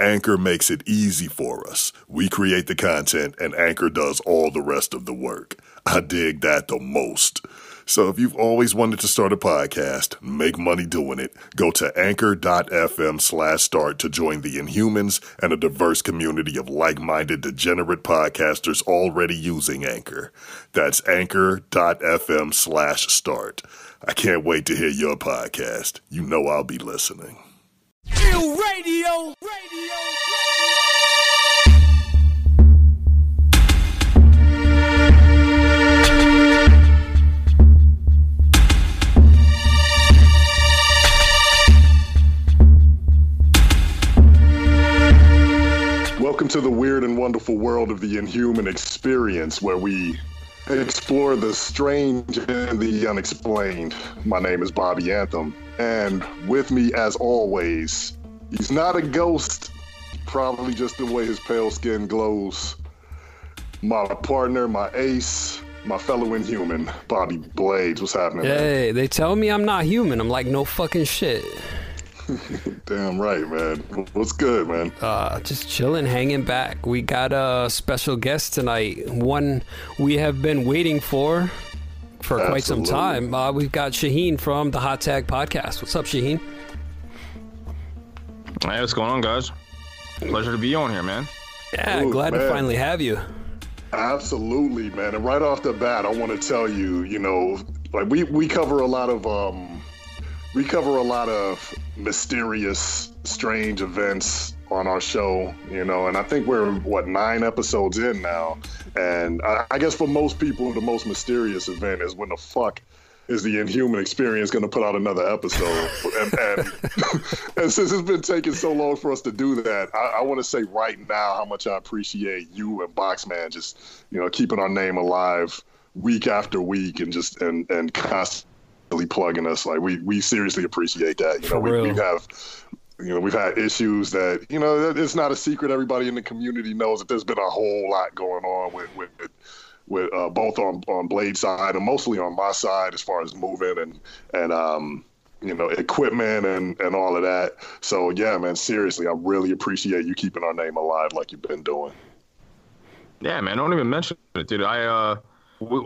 Anchor makes it easy for us. We create the content and Anchor does all the rest of the work. I dig that the most. So if you've always wanted to start a podcast, make money doing it, go to anchor.fm slash start to join the Inhumans and a diverse community of like-minded degenerate podcasters already using Anchor. That's anchor.fm slash start. I can't wait to hear your podcast. You know I'll be listening. Ill radio, radio, Welcome to the weird and wonderful world of the inhuman experience where we explore the strange and the unexplained. My name is Bobby Anthem, and with me, as always, he's not a ghost, probably just the way his pale skin glows. My partner, my ace, my fellow inhuman, Bobby Blades. What's happening? man? Hey, they tell me I'm not human. I'm like, no fucking shit. Damn right, man. What's good, man? Uh, just chilling, hanging back. We got a special guest tonight. One we have been waiting for for quite some time. Uh, we've got Shaheen from the Hot Tag Podcast. What's up, Shaheen? Hey, what's going on, guys? Pleasure to be on here, man. Yeah, Ooh, glad to finally have you. Absolutely, man. And right off the bat, I want to tell you, you know, like we we cover a lot of um we cover a lot of mysterious, strange events on our show, you know, and I think we're what nine episodes in now, and I, guess for most people, the most mysterious event is when the fuck is the Inhuman Experience going to put out another episode? and, and, and since it's been taking so long for us to do that, I, I want to say right now how much I appreciate you and Boxman just, you know, keeping our name alive week after week and just and and constantly plugging us. Like we we seriously appreciate that. You know, we, we have. You know, we've had issues that you know it's not a secret. Everybody in the community knows that there's been a whole lot going on with with with uh, both on on Blade side and mostly on my side as far as moving and and um you know equipment and and all of that. So yeah, man, seriously, I really appreciate you keeping our name alive like you've been doing. Yeah, man. Don't even mention it, dude. I uh,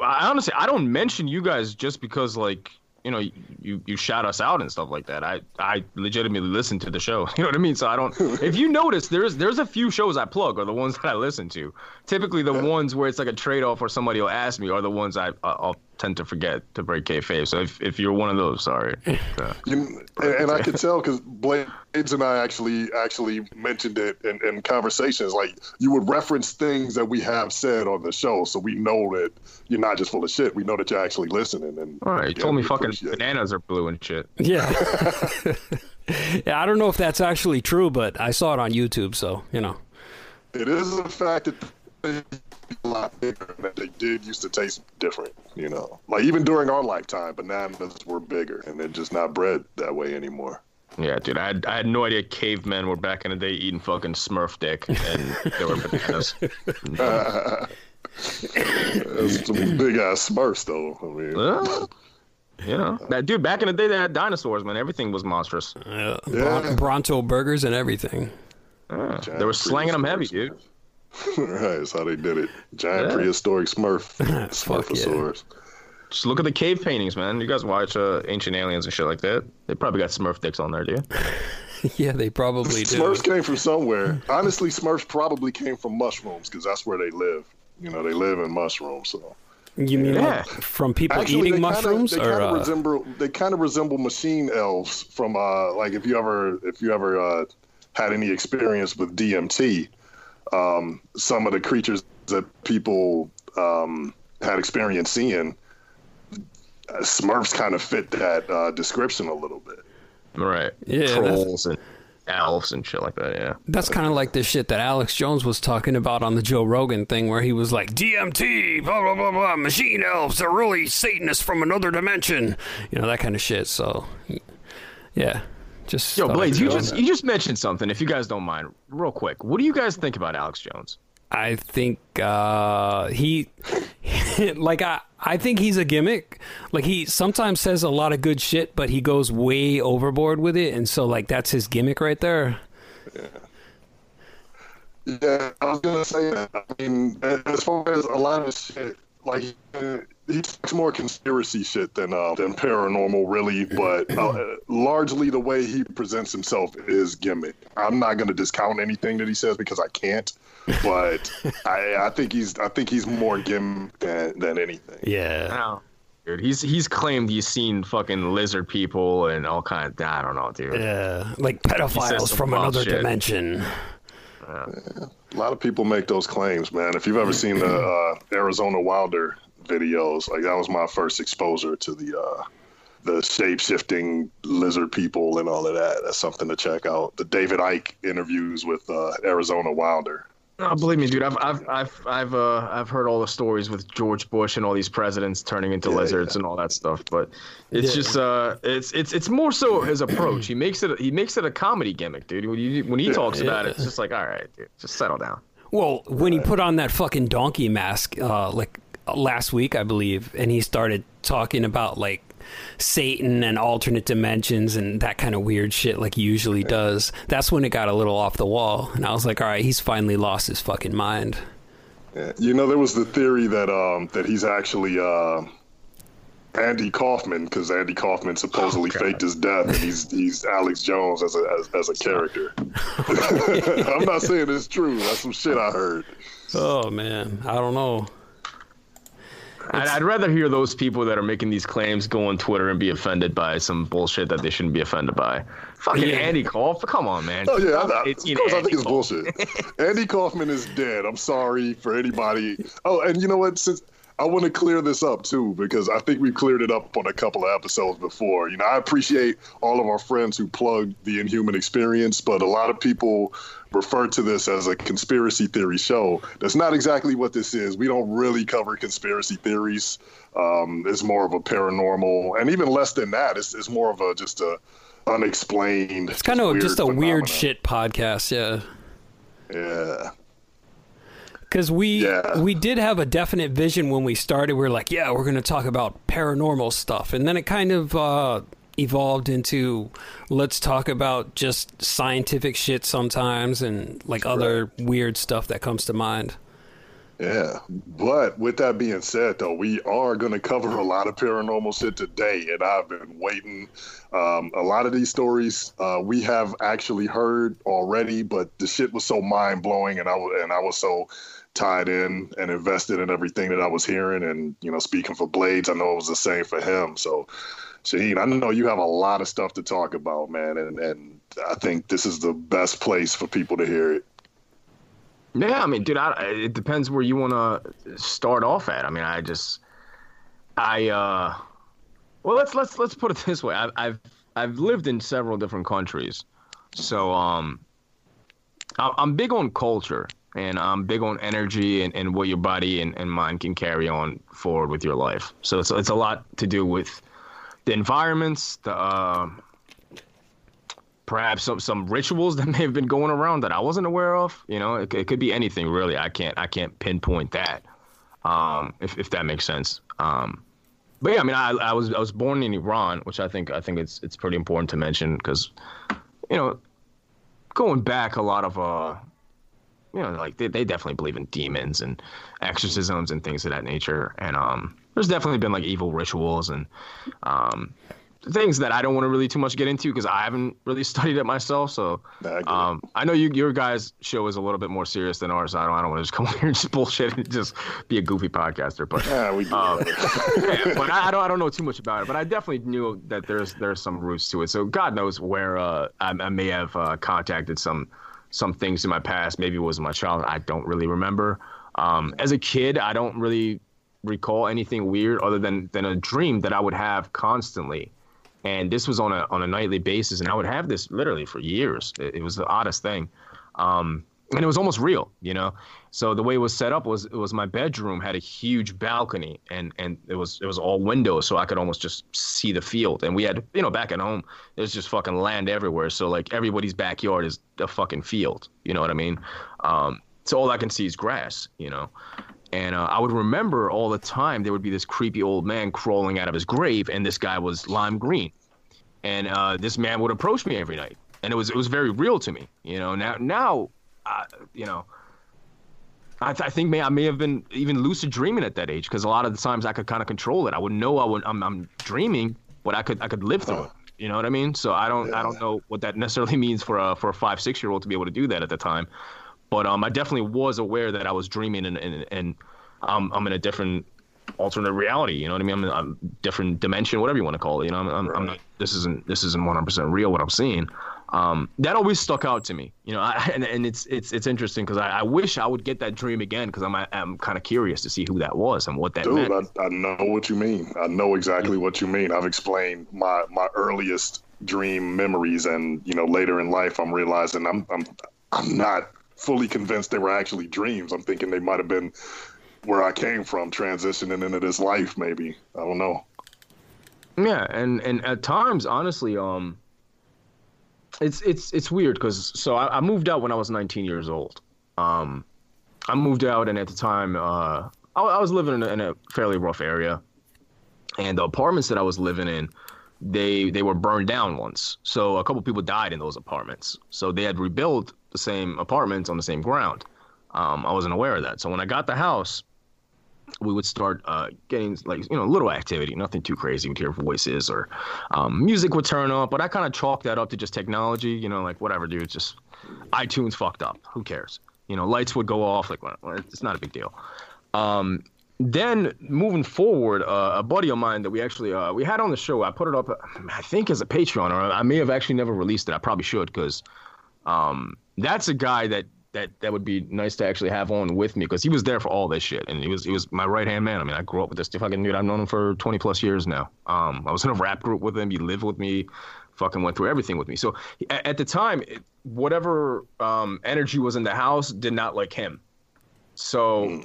I honestly, I don't mention you guys just because, like, you know, you you shout us out and stuff like that. I I legitimately listen to the show. You know what I mean? So I don't. if you notice, there's there's a few shows I plug are the ones that I listen to. Typically, the ones where it's like a trade off or somebody will ask me are the ones I I'll tend to forget to break kayfabe. So if if you're one of those, sorry. Uh, You, and, and I could tell because Blades and I actually actually mentioned it in, in conversations. Like you would reference things that we have said on the show, so we know that you're not just full of shit. We know that you're actually listening. And all right, you yeah, told me fucking appreciate it. bananas are blue and shit. Yeah. yeah, I don't know if that's actually true, but I saw it on YouTube, so, you know. It is a fact that they a lot bigger and that they did used to taste different, you know. Like even during our lifetime, bananas were bigger and they're just not bred that way anymore. Yeah, dude, I had, I had no idea cavemen were back in the day eating fucking Smurf dick and they were bananas. That's some big ass smurfs though. I mean, Well, you know, that dude, back in the day they had dinosaurs, man. Everything was monstrous. Uh, Yeah. Bron- Bronto burgers and everything. Yeah, they were slanging them heavy, dude. Smurfs. right, that's how they did it. Giant Yeah. prehistoric smurf, Fuck yeah. smurfosaurs. Just look at the cave paintings, man. You guys watch uh, Ancient Aliens and shit like that. They probably got Smurf dicks on there, do you? yeah, they probably do. Smurfs came from somewhere. Honestly, Smurfs probably came from mushrooms because that's where they live. You know, they live in mushrooms. So You mean Yeah. like from people actually, eating they mushrooms, kinda, they kind of uh, resemble they kind of resemble machine elves from uh like if you ever if you ever uh, had any experience with DMT. Um, some of the creatures that people um, had experience seeing, uh, Smurfs kind of fit that uh, description a little bit. Right. Yeah, Trolls and elves and shit like that. Yeah. That's kind of like the shit that Alex Jones was talking about on the Joe Rogan thing, where he was like, DMT, blah, blah, blah, blah, machine elves, they're really Satanists from another dimension. You know, that kind of shit. So, yeah. Just Yo, thought Blades, you just that. you just mentioned something. If you guys don't mind, real quick, what do you guys think about Alex Jones? I think uh, he, like, I, I think he's a gimmick. Like, he sometimes says a lot of good shit, but he goes way overboard with it. And so, like, that's his gimmick right there. Yeah, Yeah, I was gonna say that. I mean, as far as a lot of shit, like he talks more conspiracy shit than uh, than paranormal, really. But uh, largely, the way he presents himself is gimmick. I'm not gonna discount anything that he says because I can't. But I, I think he's I think he's more gimmick than than anything. Yeah. No. Dude, he's he's claimed he's seen fucking lizard people and all kind of I don't know, dude. Yeah. Like pedophiles from another shit. dimension. A lot of people make those claims, man. If you've ever seen the uh, Arizona Wilder videos, like that was my first exposure to the uh, the shape shifting lizard people and all of that. That's something to check out. The David Icke interviews with uh, Arizona Wilder. No, believe me, dude. I've I've I've I've uh I've heard all the stories with George Bush and all these presidents turning into Yeah, lizards yeah. and all that stuff. But it's Yeah. just uh it's it's it's more so his approach. He makes it he makes it a comedy gimmick, dude. When, you, when he talks about it, it's just like, all right, dude, just settle down. Well, when he put on that fucking donkey mask, uh, like last week, I believe, and he started talking about like Satan and alternate dimensions and that kind of weird shit, like he usually does. That's when it got a little off the wall, and I was like, all right, he's finally lost his fucking mind. You know, there was the theory that um, that he's actually uh, Andy Kaufman because Andy Kaufman supposedly God. faked his death, and he's he's Alex Jones as a as, as a character. I'm not saying it's true. That's some shit I heard. Oh man, I don't know. I'd, I'd rather hear those people that are making these claims go on Twitter and be offended by some bullshit that they shouldn't be offended by. Fucking Yeah. Andy Kaufman, come on, man. Oh yeah, I, I, of 18 course I Andy think it's bullshit. Andy Kaufman is dead. I'm sorry for anybody. Oh, and you know what? Since I want to clear this up too, because I think we've cleared it up on a couple of episodes before. You know, I appreciate all of our friends who plug the Inhuman Experience, but a lot of people refer to this as a conspiracy theory show. That's not exactly what this is. We don't really cover conspiracy theories. Um, it's more of a paranormal, and even less than that. It's, it's more of a just a unexplained. It's kind of just a weird shit podcast, yeah. Yeah. Because we Yeah. we did have a definite vision when we started. We are like, yeah, we're going to talk about paranormal stuff, and then it kind of uh, evolved into let's talk about just scientific shit sometimes, and like other weird stuff that comes to mind. Yeah, but with that being said, though, we are going to cover a lot of paranormal shit today, and I've been waiting. Um, a lot of these stories uh, we have actually heard already, but the shit was so mind blowing, and I was and I was so tied in and invested in everything that I was hearing. And you know, speaking for Blades, I know it was the same for him. So, Shaheen, I know you have a lot of stuff to talk about, man, and and I think this is the best place for people to hear it. Yeah, I mean, dude, I, it depends where you want to start off at. I mean, I just, I, uh, well, let's let's let's put it this way. I've I've I've lived in several different countries, so um, I- I'm big on culture and I'm big on energy and, and what your body and, and mind can carry on forward with your life. So it's it's a lot to do with the environments, the uh, perhaps some some rituals that may have been going around that I wasn't aware of. You know, it, it could be anything really. I can't I can't pinpoint that. Um, if if that makes sense. Um, but yeah, I mean, I I was I was born in Iran, which I think I think it's it's pretty important to mention because, you know, going back a lot of uh, you know, like they they definitely believe in demons and exorcisms and things of that nature, and um, there's definitely been like evil rituals and um, things that I don't want to really too much get into because I haven't really studied it myself. So I um, I know you your guys' show is a little bit more serious than ours. So I don't I don't want to just come here and just bullshit and just be a goofy podcaster. But Yeah, we do. um, yeah, but I, I don't I don't know too much about it. But I definitely knew that there's there's some roots to it. So God knows where uh, I, I may have uh, contacted some some things in my past. Maybe it was my child. I don't really remember. Um, as a kid, I don't really recall anything weird other than than a dream that I would have constantly. And this was on a on a nightly basis, and I would have this literally for years. It, it was the oddest thing. Um, and it was almost real, you know. So the way it was set up was it was my bedroom had a huge balcony and and it was it was all windows, so I could almost just see the field. And we had you know back at home, there's just fucking land everywhere. So like everybody's backyard is a fucking field. You know what I mean? Um, so all I can see is grass, you know. And uh, I would remember all the time there would be this creepy old man crawling out of his grave, and this guy was lime green and uh, this man would approach me every night, and it was it was very real to me. You know, now now, uh, you know, I, th- I think may I may have been even lucid dreaming at that age because a lot of the times I could kind of control it. I would know I would I'm, I'm dreaming, but I could I could live through it. You know what I mean? So I don't I don't know what that necessarily means for a for a five six year old to be able to do that at the time, but um I definitely was aware that I was dreaming and and and um, I'm in a different alternate reality. You know what I mean? I'm a different dimension, whatever you want to call it. You know, I'm, I'm, I'm not. This isn't this isn't 100 percent real what I'm seeing. Um, that always stuck out to me. You know, I, and, and it's it's it's interesting because I, I wish I would get that dream again because I'm I'm kind of curious to see who that was and what that Dude, meant. I, I know what you mean. I know exactly what you mean. I've explained my my earliest dream memories, and you know, later in life, I'm realizing I'm I'm I'm not fully convinced they were actually dreams. I'm thinking they might have been where I came from, transitioning into this life. Maybe I don't know. Yeah, and and at times, honestly, um, it's it's it's weird because so I, I moved out when I was 19 years old. Um, I moved out, and at the time, uh, I, I was living in a, in a fairly rough area, and the apartments that I was living in, they they were burned down once. So a couple people died in those apartments. So they had rebuilt the same apartments on the same ground. Um, I wasn't aware of that. So when I got the house, we would start uh, getting like you know little activity, nothing too crazy. We'd hear voices or um, music would turn up, but I kind of chalked that up to just technology. You know, like whatever, dude. It's just iTunes fucked up. Who cares? You know, lights would go off. Like well, it's not a big deal. Um, then moving forward, uh, a buddy of mine that we actually uh, we had on the show, I put it up, I think as a Patreon, or I may have actually never released it. I probably should because um, that's a guy that that that would be nice to actually have on with me because he was there for all this shit and he was he was my right hand man. I mean, I grew up with this fucking dude. I've known him for 20 plus years now. Um, I was in a rap group with him. He lived with me, fucking went through everything with me. So at, at the time, it, whatever um, energy was in the house did not like him. So,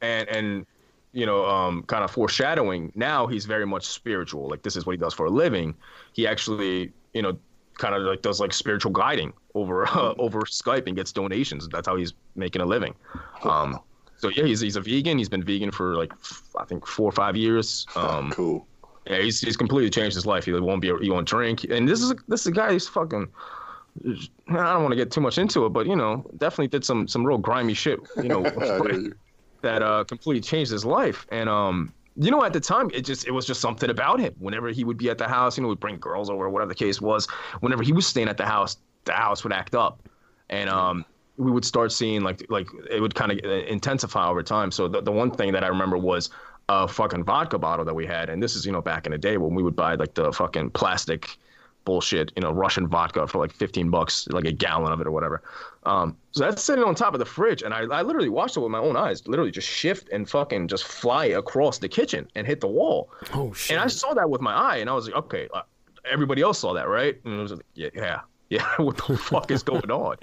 and and you know, um, kind of foreshadowing. Now he's very much spiritual. Like this is what he does for a living. He actually, you know, kind of like does like spiritual guiding over uh, over Skype and gets donations. That's how he's making a living. Um, so yeah, he's he's a vegan. He's been vegan for like f- I think four or five years. Um, cool. yeah, he's he's completely changed his life. He won't be he won't drink. And this is a, this is a guy who's fucking. I don't want to get too much into it, but you know, definitely did some some real grimy shit. You know, I hear you. That uh completely changed his life. And um, you know, at the time, it just it was just something about him. Whenever he would be at the house, you know, would bring girls over, whatever the case was. Whenever he was staying at the house, the house would act up, and um, we would start seeing like like it would kind of intensify over time. So the the one thing that I remember was a fucking vodka bottle that we had, and this is you know back in the day when we would buy like the fucking plastic bullshit, you know, Russian vodka for like 15 bucks, like a gallon of it or whatever. Um, so that's sitting on top of the fridge, and I, I literally watched it with my own eyes, literally just shift and fucking just fly across the kitchen and hit the wall. Oh shit! And I saw that with my eye, and I was like, okay, uh, everybody else saw that, right? And it was like, yeah, yeah, yeah. what the fuck is going on?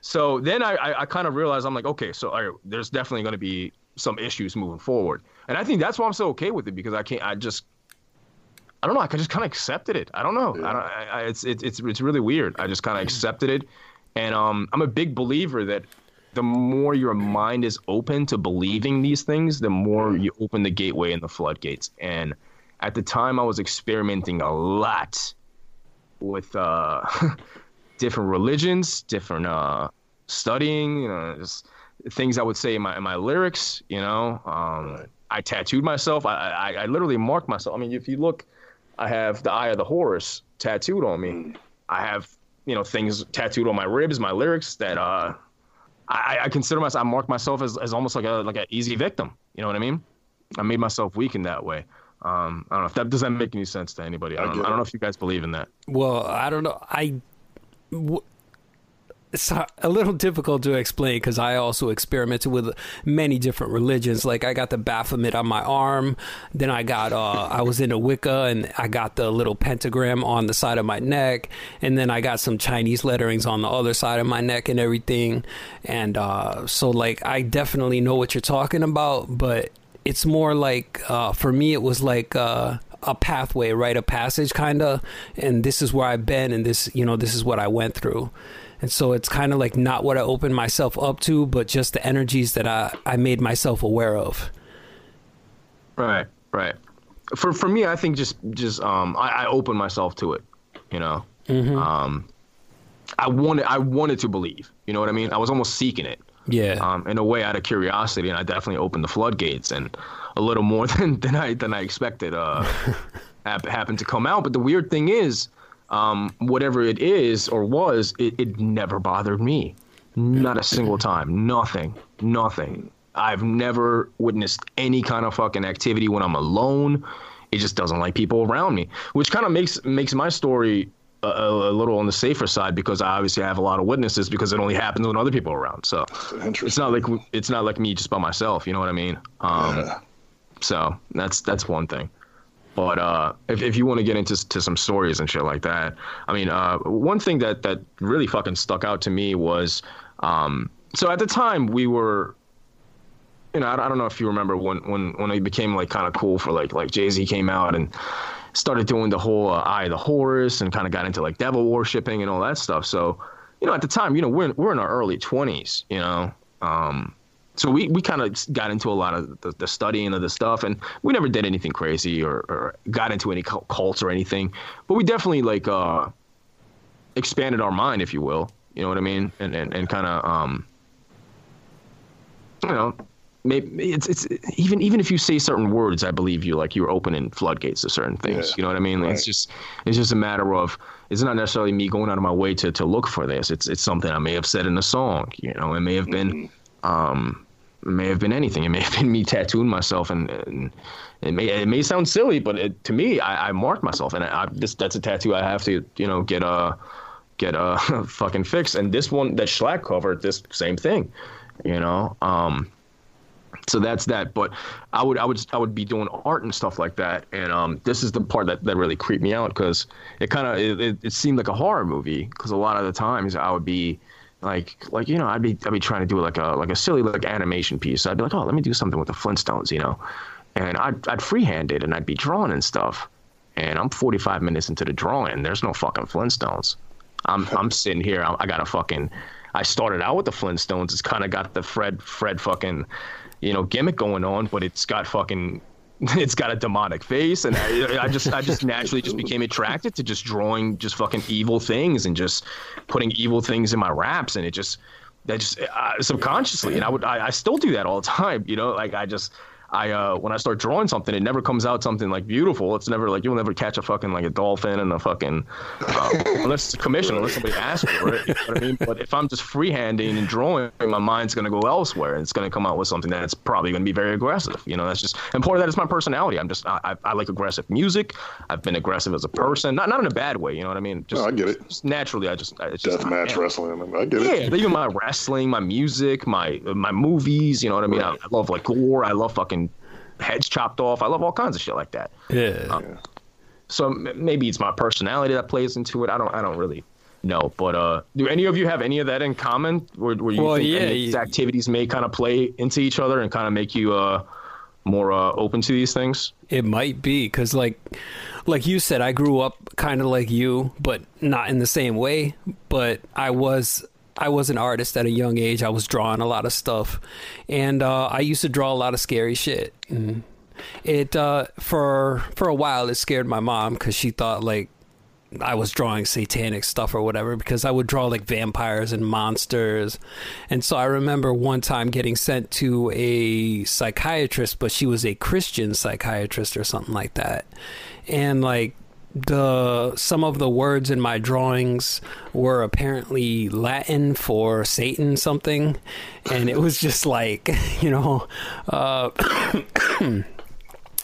So then I, I, I kind of realized I'm like, okay, so right, there's definitely going to be some issues moving forward, and I think that's why I'm so okay with it because I can't, I just. I don't know. I just kind of accepted it. I don't know. I don't. I, I, it's it's it's it's really weird. I just kind of accepted it, and um, I'm a big believer that the more your mind is open to believing these things, the more you open the gateway and the floodgates. And at the time, I was experimenting a lot with uh, different religions, different uh, studying, you know, just things I would say in my in my lyrics. You know, um, I tattooed myself. I, I I literally marked myself. I mean, if you look I have the eye of the Horus tattooed on me. I have you know things tattooed on my ribs, my lyrics that uh, I, I consider myself. I mark myself as, as almost like a like an easy victim. You know what I mean? I made myself weak in that way. Um, I don't know if that does that make any sense to anybody. I don't, I don't know if you guys believe in that. Well, I don't know. I. W- it's a little difficult to explain because I also experimented with many different religions. Like I got the Baphomet on my arm, then I got uh, I was in a Wicca and I got the little pentagram on the side of my neck, and then I got some Chinese letterings on the other side of my neck and everything. And uh, so like I definitely know what you're talking about, but it's more like uh, for me it was like uh, a pathway, right? A passage kind of, and this is where I've been, and this you know this is what I went through. And so it's kind of like not what I opened myself up to, but just the energies that I, I made myself aware of. Right, right. For for me, I think just just um I, I opened myself to it, you know. Mm-hmm. Um, I wanted I wanted to believe, you know what I mean. I was almost seeking it. Yeah. Um, in a way, out of curiosity, and I definitely opened the floodgates, and a little more than than I than I expected uh happened to come out. But the weird thing is, um, whatever it is or was, it, it never bothered me. Not a single time. Nothing. Nothing. I've never witnessed any kind of fucking activity when I'm alone. It just doesn't like people around me, which kind of makes makes my story a, a, little on the safer side because I obviously have a lot of witnesses because it only happens when other people are around. So it's not like it's not like me just by myself. You know what I mean? Um, yeah. So that's that's one thing. But uh, if if you want to get into to some stories and shit like that, I mean, uh, one thing that that really fucking stuck out to me was, um, so at the time we were you know, I, I, don't know if you remember when when when it became like kind of cool for like like Jay Z came out and started doing the whole uh, Eye of the Horus and kind of got into like devil worshipping and all that stuff. So, you know, at the time, you know, we're we're in our early twenties, you know, um, so we, we kind of got into a lot of the, the, studying of the stuff and we never did anything crazy or, or got into any cults or anything but we definitely like uh, expanded our mind if you will you know what i mean? And and, and kind of um, you know maybe it's it's even even if you say certain words i believe you like you're opening floodgates to certain things yeah, you know what i mean? Right. it's just it's just a matter of it's not necessarily me going out of my way to to look for this. It's it's something i may have said in a song you know? It may have been mm-hmm um, may have been anything. It may have been me tattooing myself, and, and it may it may sound silly, but it, to me, I, I marked myself, and I, I, this that's a tattoo I have to you know get a get a fucking fix. And this one that Schlack covered, this same thing, you know. Um, so that's that. But I would I would I would be doing art and stuff like that, and um, this is the part that, that really creeped me out because it kind of it, it, it seemed like a horror movie because a lot of the times I would be like like you know I'd be I'd be trying to do like a like a silly like animation piece. I'd be like, oh, let me do something with the Flintstones, you know, and I'd I'd freehand it and I'd be drawing and stuff. And I'm 45 minutes into the drawing. There's no fucking Flintstones. I'm I'm sitting here. I'm, I got a fucking. I started out with the Flintstones. It's kind of got the Fred Fred fucking, you know, gimmick going on, but it's got fucking it's got a demonic face and I, I, just i just naturally just became attracted to just drawing just fucking evil things and just putting evil things in my raps and it just that just uh, subconsciously and i would I, I still do that all the time you know? Like i just I uh, when I start drawing something, it never comes out something like beautiful. It's never like you'll never catch a fucking like a dolphin and a fucking uh, unless it's a commission, unless somebody asks for it. You know what I mean? But if I'm just freehanding and drawing, my mind's gonna go elsewhere, and it's gonna come out with something that's probably gonna be very aggressive. You know, that's just and part of that is my personality. I'm just I, I, I like aggressive music. I've been aggressive as a person, not not in a bad way. You know what I mean? Just, no, I get it. Just naturally, I just it's death match wrestling. I get it. Yeah, even my wrestling, my music, my my movies. You know what I mean? Right. I, I love like gore. I love fucking heads chopped off. I love all kinds of shit like that. Yeah. Um, so maybe it's my personality that plays into it. I don't. I don't really know. But uh, do any of you have any of that in common? Where, where you well, think yeah, these activities may kind of play into each other and kind of make you uh more uh, open to these things? It might be because, like, like you said, I grew up kind of like you, but not in the same way. But I was I was an artist at a young age. I was drawing a lot of stuff, and uh, I used to draw a lot of scary shit. And it uh, for for a while it scared my mom because she thought like I was drawing satanic stuff or whatever because I would draw like vampires and monsters. And so I remember one time getting sent to a psychiatrist, but she was a Christian psychiatrist or something like that. And like the some of the words in my drawings were apparently Latin for Satan something, and it was just like you know. Uh,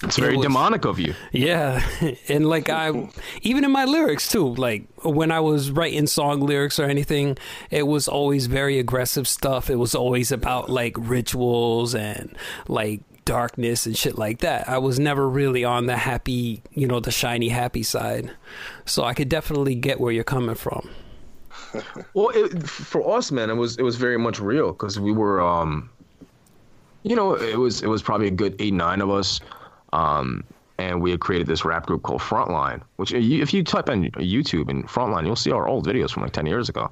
It's very was- demonic of you. Yeah, and like I, even in my lyrics too. Like when I was writing song lyrics or anything, it was always very aggressive stuff. It was always about like rituals and like darkness and shit like that. I was never really on the happy, you know, the shiny happy side. So I could definitely get where you're coming from. Well, it, for us, man, it was it was very much real because we were, um, you know, it was it was probably a good eight nine of us, um, and we had created this rap group called Frontline. Which, you- if you type in YouTube and Frontline, you'll see our old videos from like ten years ago.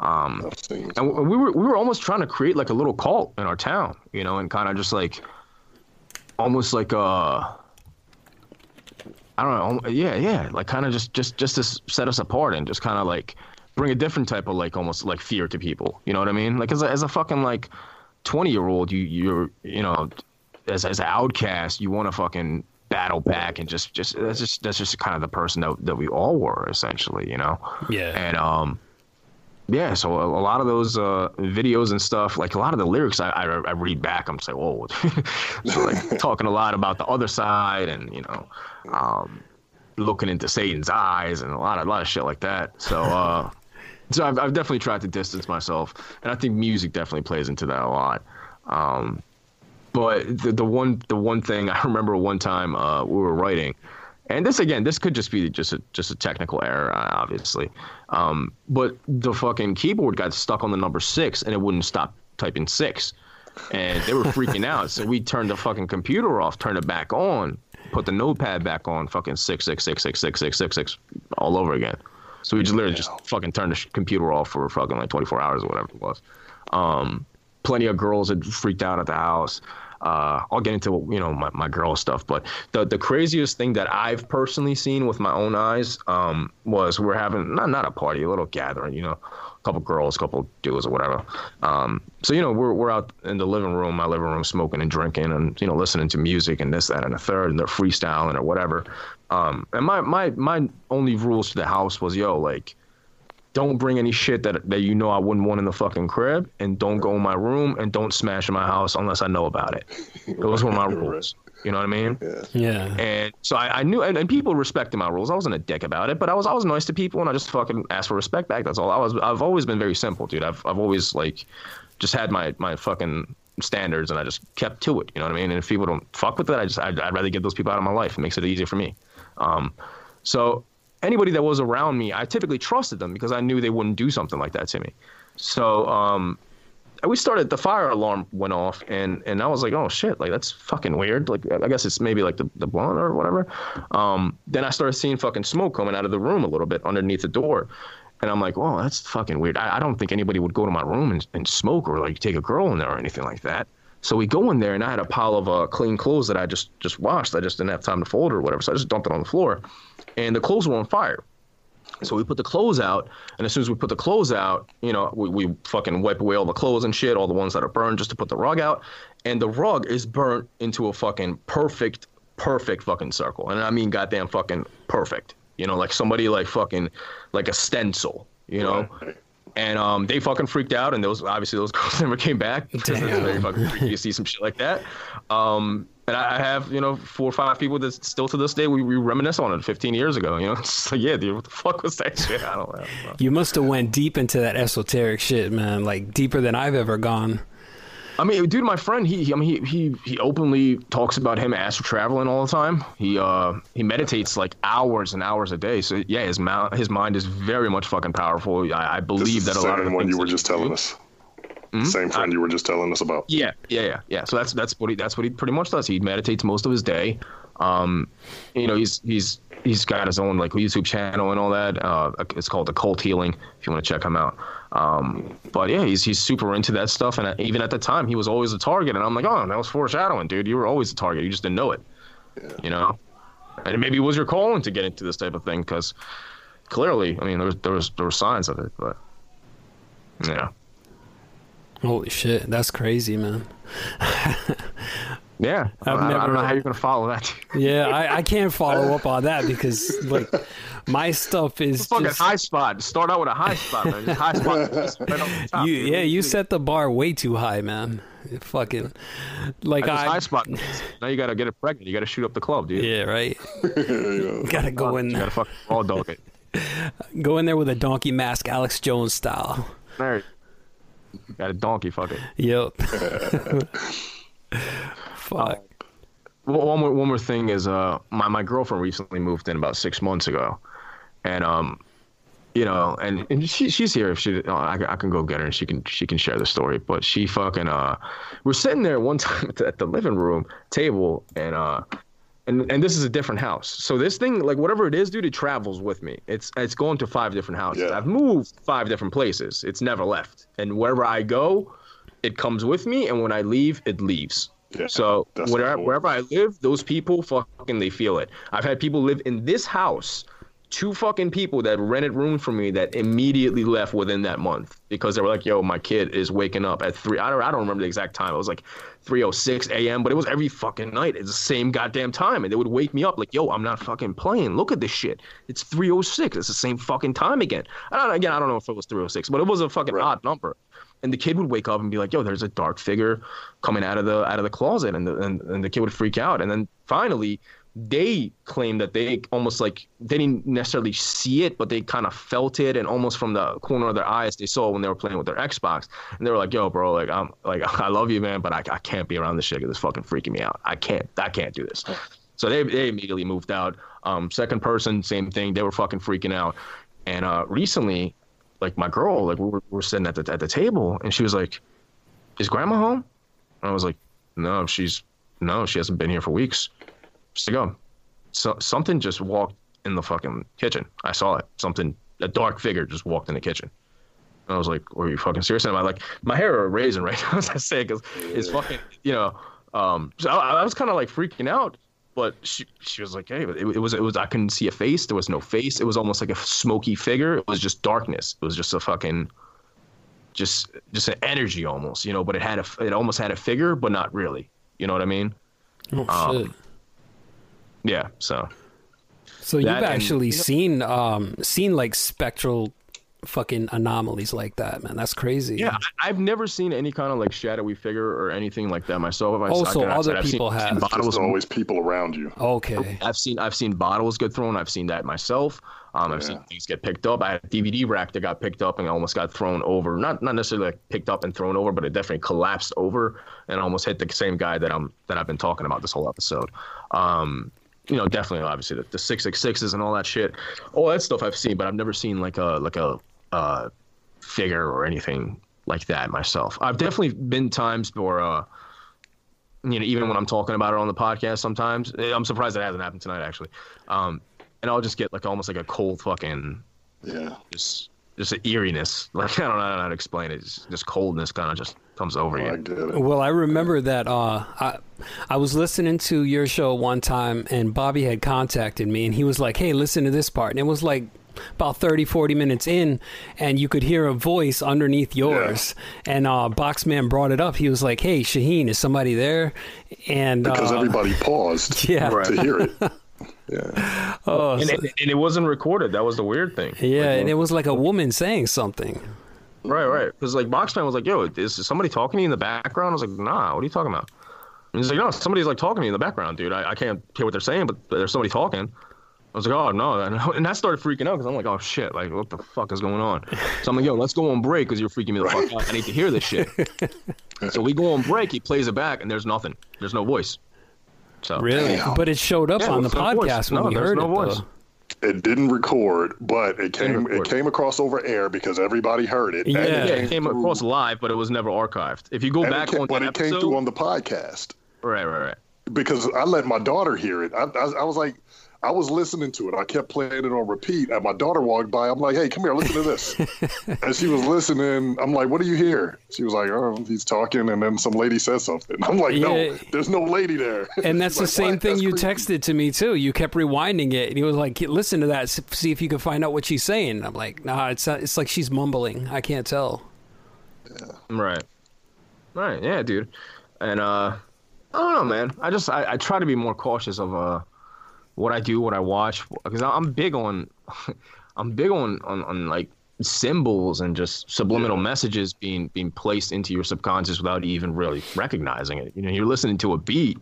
Um, and we were we were almost trying to create like a little cult in our town, you know, and kind of just like almost like uh I don't know, yeah, yeah, like kind of just just just to set us apart and just kind of like bring a different type of like almost like fear to people. You know what I mean? Like as a, as a fucking like twenty year old, you you're you know as as an outcast, you want to fucking battle back and just just that's just that's just kind of the person that that we all were essentially, you know. Yeah. And um, yeah. So a, a lot of those uh videos and stuff, like a lot of the lyrics, I I, I read back. I'm just like, whoa. so like talking a lot about the other side, and you know, um, looking into Satan's eyes, and a lot of a lot of shit like that. So uh. So I've, I've definitely tried to distance myself, and I think music definitely plays into that a lot. Um, but the, the one the one thing I remember one time uh, we were writing, and this again this could just be just a just a technical error, uh, obviously. Um, but the fucking keyboard got stuck on the number six, and it wouldn't stop typing six, and they were freaking out. So we turned the fucking computer off, turned it back on, put the notepad back on, fucking six six six six six six six six all over again. So we just literally just fucking turned the computer off for fucking like 24 hours or whatever it was. Um, plenty of girls had freaked out at the house. Uh, I'll get into you know my, my girl stuff, but the the craziest thing that I've personally seen with my own eyes um, was we're having not not a party, a little gathering, you know, a couple girls, a couple dudes or whatever. Um, so you know we're we're out in the living room, my living room, smoking and drinking, and you know listening to music and this that and the third, and they're freestyling or whatever. Um, and my my my only rules to the house was yo like don't bring any shit that that you know I wouldn't want in the fucking crib, and don't go in my room, and don't smash in my house unless I know about it. Those were my rules. You know what I mean? Yeah. And so I, I knew, and, and people respected my rules. I wasn't a dick about it, but I was always nice to people, and I just fucking asked for respect back. That's all. I was. I've always been very simple, dude. I've I've always like just had my my fucking standards, and I just kept to it. You know what I mean? And if people don't fuck with it, I just I'd, I'd rather get those people out of my life. It makes it easier for me. Um, so anybody that was around me, I typically trusted them because I knew they wouldn't do something like that to me. So um, we started the fire alarm went off and and I was like, oh shit, like that's fucking weird. Like I guess it's maybe like the, the blunt or whatever. Um, then I started seeing fucking smoke coming out of the room a little bit underneath the door. And I'm like, oh, that's fucking weird. I, I don't think anybody would go to my room and, and smoke or like take a girl in there or anything like that. So we go in there and I had a pile of uh, clean clothes that I just just washed. I just didn't have time to fold or whatever. So I just dumped it on the floor. And the clothes were on fire. So we put the clothes out, and as soon as we put the clothes out, you know, we, we fucking wipe away all the clothes and shit, all the ones that are burned, just to put the rug out. And the rug is burnt into a fucking perfect, perfect fucking circle. And I mean, goddamn fucking perfect. You know, like somebody like fucking, like a stencil, you know? And um, they fucking freaked out, and those obviously those girls never came back. It's very fucking freaky to see some shit like that. Um, and I I have you know four or five people that still to this day we, we reminisce on it 15 years ago. You know, it's like yeah, dude, what the fuck was that shit? I don't know. You must have went deep into that esoteric shit, man. Like deeper than I've ever gone. I mean, dude, my friend, he, he I mean, he, he, he openly talks about him astral traveling all the time. He, uh, he meditates like hours and hours a day. So yeah, his mount, his mind is very much fucking powerful. I, I believe that a lot of the one things you were just telling do- us. Same friend you were just telling us about. Yeah, yeah, yeah, yeah. So that's that's what he that's what he pretty much does. He meditates most of his day. Um, you know, he's he's he's got his own like YouTube channel and all that. Uh, it's called the Cult Healing. If you want to check him out. Um, but yeah, he's he's super into that stuff. And even at the time, he was always a target. And I'm like, oh, that was foreshadowing, dude. You were always a target. You just didn't know it. You know. And maybe it was your calling to get into this type of thing because clearly, I mean, there was there was there were signs of it, but yeah. Holy shit, that's crazy, man. Yeah, I, I've I don't know never- how you're gonna follow that. Yeah, I, I can't follow up on that because like my stuff is Fucking just, high spot. Start out with a high spot, man. Just high spot. just right on the top, you, dude. yeah, you set the bar way too high, man. Fucking like I, high spot. Now you gotta get it pregnant. You gotta shoot up the club, dude. yeah, right. you. Gotta go in You there, gotta fucking raw dog it. go in there with a donkey mask, Alex Jones style. There. Got a donkey. Fuck it. Yep. Fuck. Well, one more one more thing is uh my my girlfriend recently moved in about six months ago, and um, you know, and, and she she's here. If she, oh, I, I can go get her and she can she can share the story. But she fucking uh, we're sitting there one time at the, at the living room table, and uh, and and this is a different house. So this thing, like whatever it is, dude, it travels with me. It's it's going to five different houses. Yeah. I've moved five different places. It's never left, and wherever I go, it comes with me, and when I leave, it leaves. Yeah, so wherever, cool. wherever I live, those people fucking they feel it. I've had people live in this house, two fucking people that rented rooms from me that immediately left within that month because they were like, "Yo, my kid is waking up at three. I don't I don't remember the exact time. It was like 3:06 a.m. But it was every fucking night. It's the same goddamn time, and they would wake me up like, "Yo, I'm not fucking playing. Look at this shit. It's 3:06. It's the same fucking time again." I don't again. I don't know if it was 3:06, but it was a fucking Right. odd number. And the kid would wake up and be like, "Yo, there's a dark figure coming out of the out of the closet," and the and, and the kid would freak out. And then finally, they claimed that they almost like they didn't necessarily see it, but they kind of felt it, and almost from the corner of their eyes, they saw when they were playing with their Xbox, and they were like, "Yo, bro, like I'm like I love you, man, but I, I can't be around this shit 'cause it's fucking freaking me out. I can't I can't do this." So they they immediately moved out. Um, second person, same thing. They were fucking freaking out. And uh, recently, like my girl, like we were, we were sitting at the at the table, and she was like, "Is Grandma home?" And I was like, "No, she's no, she hasn't been here for weeks." Go. So something just walked in the fucking kitchen. I saw it. Something a dark figure just walked in the kitchen. And I was like, "Are you fucking serious?" And I'm like, my hair are raising right now as I say because it's fucking, you know. Um, so I, I was kind of like freaking out, but she she was like, "Hey, it, it was it was I couldn't see a face. There was no face. It was almost like a smoky figure. It was just darkness. It was just a fucking, just just an energy almost, you know. But it had a it almost had a figure, but not really. You know what I mean? Oh, Um, shit. Yeah. So So you've that and- actually seen um seen like spectral fucking anomalies like that, man. That's crazy. yeah, I, I've never seen any kind of like shadowy figure or anything like that myself. I, Also, I, I, other I've seen- people seen have. There's bottles. always people around you. Okay. I've seen I've seen bottles get thrown. I've seen that myself. Um, I've seen things get picked up. I had a DVD rack that got picked up and almost got thrown over. Not not necessarily like picked up and thrown over, but it definitely collapsed over and almost hit the same guy that I'm that I've been talking about this whole episode. Um, you know, definitely obviously the, the six six sixes and all that shit. All that stuff I've seen, but I've never seen like a like a uh, figure or anything like that myself. I've definitely been times where uh, you know, even when I'm talking about it on the podcast, sometimes eh, I'm surprised it hasn't happened tonight actually. Um, and I'll just get like almost like a cold fucking Yeah. just just an eeriness. Like I don't know how to explain it. Just, just coldness kind of just comes over I you. get it. Well, I remember that uh, I I was listening to your show one time, and Bobby had contacted me, and he was like, "Hey, listen to this part," and it was like about 30 40 minutes in and you could hear a voice underneath yours and uh boxman brought it up he was like hey shaheen is somebody there and Because uh, everybody paused yeah to hear it. Yeah. oh, And so- it, and it wasn't recorded. That was the weird thing. yeah and it was like a woman saying something Right, right. Because like Boxman was like, "Yo, is somebody talking to you in the background?" I was like, "Nah, what are you talking about?" And he's like, "No, somebody's like talking to me in the background, dude. I, I can't hear what they're saying, but there's somebody talking." I was like, "Oh no!" And, and that started freaking out because I'm like, "Oh shit! Like, what the fuck is going on?" So I'm like, "Yo, let's go on break because you're freaking me the fuck out. I need to hear this shit." so we go on break. He plays it back, and there's nothing. There's no voice. So really Damn. but it showed up Yeah, on the there's no voice. podcast when No, we heard no it voice. It didn't record, but it came it record. came across over air because everybody heard it. and Yeah. it Yeah, came it came through- across live, but it was never archived. If you go and back came, on but that it came through on the podcast right, right, right. because I let my daughter hear it. I, I, I was like, I was listening to it. I kept playing it on repeat, and my daughter walked by. I'm like, "Hey, come here, listen to this." and she was listening. I'm like, "What do you hear?" She was like, "Oh, he's talking," and then some lady says something. I'm like, "No, Yeah. there's no lady there." And that's the like, same "What? thing That's you creepy." texted to me too. You kept rewinding it, and he was like, "Listen to that, see if you can find out what she's saying." I'm like, "Nah, it's not, it's like she's mumbling. I can't tell." Right. Right. Yeah, dude. And uh, I don't know, man. I just I, I try to be more cautious of uh what I do, what I watch, because I'm big on I'm big on on, on like symbols and just subliminal yeah. messages being being placed into your subconscious without even really recognizing it. You know, you're listening to a beat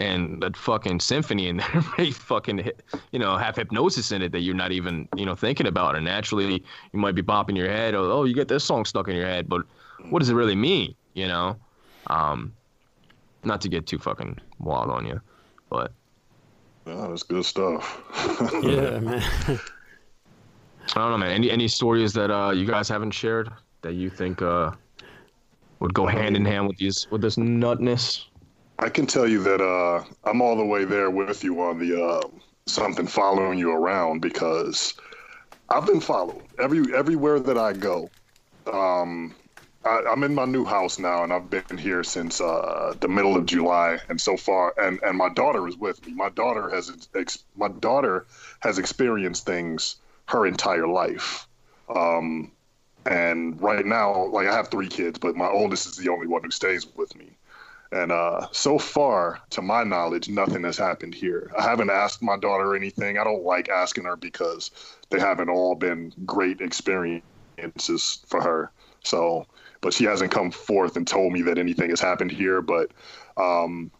and that fucking symphony and there may fucking you know have hypnosis in it that you're not even you know thinking about and naturally you might be bopping your head or oh you get this song stuck in your head but what does it really mean you know um not to get too fucking wild on you but oh, that's good stuff yeah man I don't know, man. Any any stories that uh, you guys haven't shared that you think uh, would go hand in hand with these with this nutness? I can tell you that uh, I'm all the way there with you on the uh, something following you around because I've been followed every everywhere that I go. Um, I, am in my new house now, and I've been here since uh, the middle of July, and so far, and and my daughter is with me. My daughter has ex- my daughter has experienced things her entire life. Um, and right now, like I have three kids, but my oldest is the only one who stays with me. And uh, so far, to my knowledge, nothing has happened here. I haven't asked my daughter anything. I don't like asking her because they haven't all been great experiences for her. So, but she hasn't come forth and told me that anything has happened here. But um,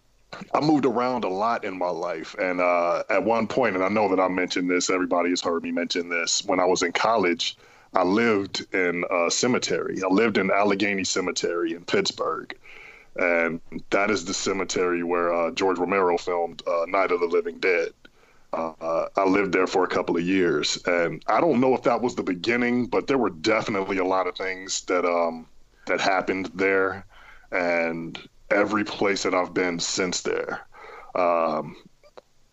I moved around a lot in my life. And uh, at one point, and I know that I mentioned this, everybody has heard me mention this. When I was in college, I lived in a cemetery. I lived in Allegheny Cemetery in Pittsburgh. And that is the cemetery where uh, George Romero filmed uh, Night of the Living Dead. Uh, I lived there for a couple of years. And I don't know if that was the beginning, but there were definitely a lot of things that, um, that happened there. And every place that I've been since there. Um,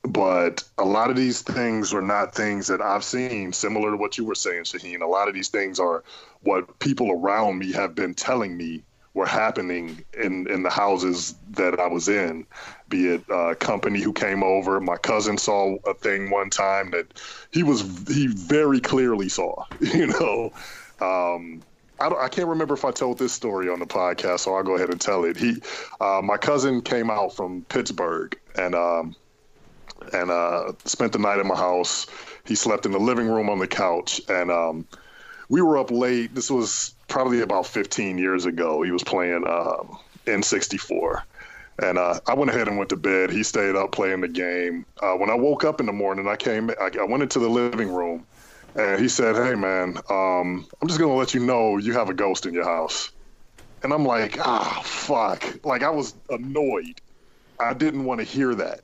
but a lot of these things are not things that I've seen, similar to what you were saying, Shaheen. A lot of these things are what people around me have been telling me were happening in, in the houses that I was in, be it a company who came over. My cousin saw a thing one time that he was, he very clearly saw, you know. Um, I, I, can't remember if I told this story on the podcast, so I'll go ahead and tell it. He, uh, my cousin came out from Pittsburgh and um, and uh, spent the night at my house. He slept in the living room on the couch, and um, we were up late. This was probably about 15 years ago. He was playing um, N64. And uh, I went ahead and went to bed. He stayed up playing the game. Uh, when I woke up in the morning, I came. I, I went into the living room, and he said, "Hey, man, um, I'm just gonna let you know you have a ghost in your house." And I'm like, "Ah, fuck!" Like I was annoyed. I didn't want to hear that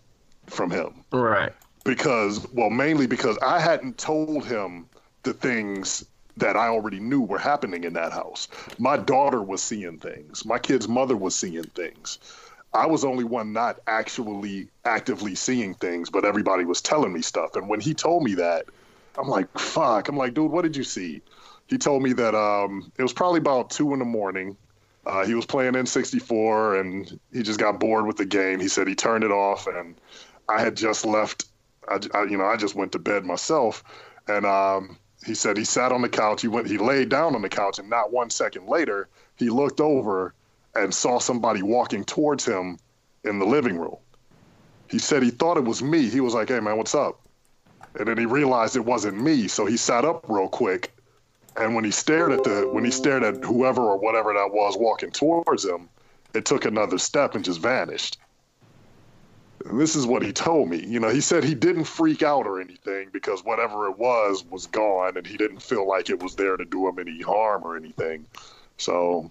from him. Right. Because, well, mainly because I hadn't told him the things that I already knew were happening in that house. My daughter was seeing things. My kid's mother was seeing things. I was only one not actually actively seeing things, but everybody was telling me stuff. And when he told me that, I'm like, fuck. I'm like, dude, what did you see? He told me that um, it was probably about two in the morning. Uh, he was playing N64 and he just got bored with the game. He said he turned it off and I had just left. I, I you know, I just went to bed myself. And um, he said he sat on the couch. He went, he laid down on the couch, and not one second later, he looked over and saw somebody walking towards him in the living room. He said he thought it was me. He was like, "Hey man, what's up?" And then he realized it wasn't me, so he sat up real quick. And when he stared at the when he stared at whoever or whatever that was walking towards him, it took another step and just vanished. And this is what he told me. You know, he said he didn't freak out or anything because whatever it was was gone and he didn't feel like it was there to do him any harm or anything. So,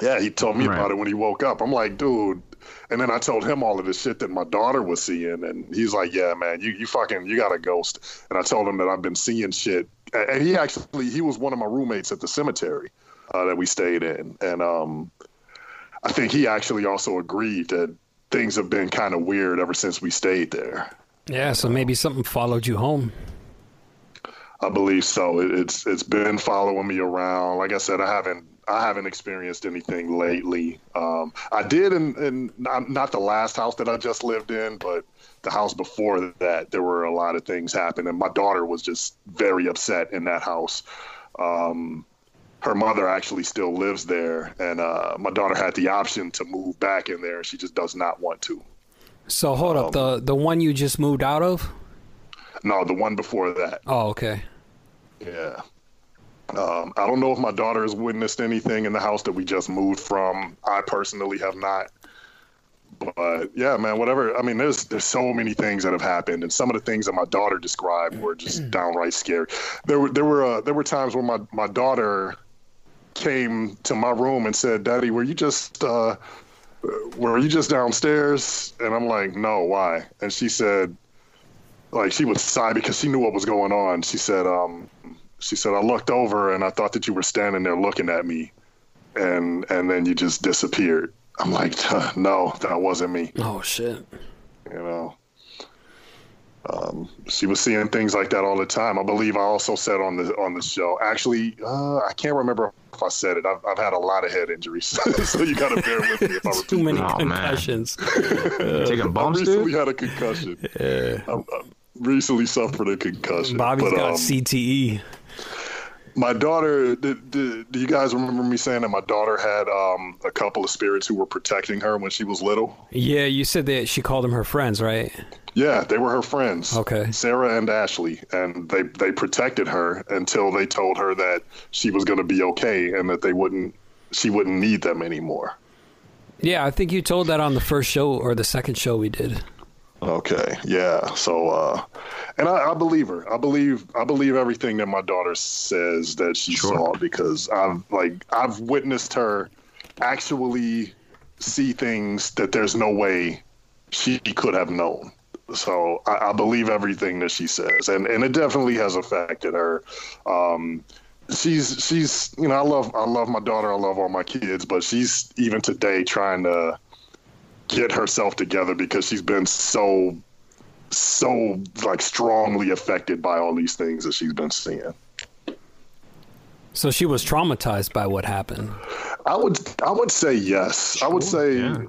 yeah, he told me right. about it when he woke up. I'm like, dude, and then I told him all of this shit that my daughter was seeing, and he's like, "Yeah, man, you you fucking you got a ghost." And I told him that I've been seeing shit, and he actually he was one of my roommates at the cemetery uh, that we stayed in, and um, I think he actually also agreed that things have been kind of weird ever since we stayed there. Yeah, so maybe something followed you home. I believe so. It, it's it's been following me around. Like I said, I haven't I haven't experienced anything lately. Um, I did in, in not, not, the last house that I just lived in, but the house before that, there were a lot of things happening. My daughter was just very upset in that house. Um, her mother actually still lives there, and uh, my daughter had the option to move back in there. She just does not want to. So hold Um, up, the the one you just moved out of? No, the one before that. Oh, okay. Yeah. Um, I don't know if my daughter has witnessed anything in the house that we just moved from. I personally have not. But yeah, man, whatever. I mean, there's there's so many things that have happened, and some of the things that my daughter described were just downright scary. There were there were uh, there were times when my my daughter came to my room and said, "Daddy, were you just uh, were you just downstairs?" And I'm like, "No, why?" And she said, like she was sigh because she knew what was going on. She said, um, she said, I looked over and I thought that you were standing there looking at me, and and then you just disappeared. I'm like, no, that wasn't me. Oh shit. You know. Um, she was seeing things like that all the time. I believe I also said on the on the show. Actually, uh, I can't remember if I said it. I've, I've had a lot of head injuries, so you got to bear with me if I repeat. Too many Oh, man. concussions. Taking I bumps, recently dude. had a concussion. Yeah. I, I recently suffered a concussion. Bobby's but, got um, CTE. My daughter, did, did, do you guys remember me saying that my daughter had um, a couple of spirits who were protecting her when she was little? Yeah, you said that she called them her friends, right? Yeah, they were her friends. Okay. Sarah and Ashley, and they they protected her until they told her that she was going to be okay and that they wouldn't she wouldn't need them anymore. Yeah, I think you told that on the first show or the second show we did. Okay, yeah. So, uh, and I, I believe her. I believe I believe everything that my daughter says that she Sure. saw because I've like I've witnessed her actually see things that there's no way she could have known. So I, I believe everything that she says, and and it definitely has affected her. Um, she's she's you know I love I love my daughter. I love all my kids, but she's even today trying to get herself together because she's been so so like strongly affected by all these things that she's been seeing. So she was traumatized by what happened. I would I would say yes. I would say yeah.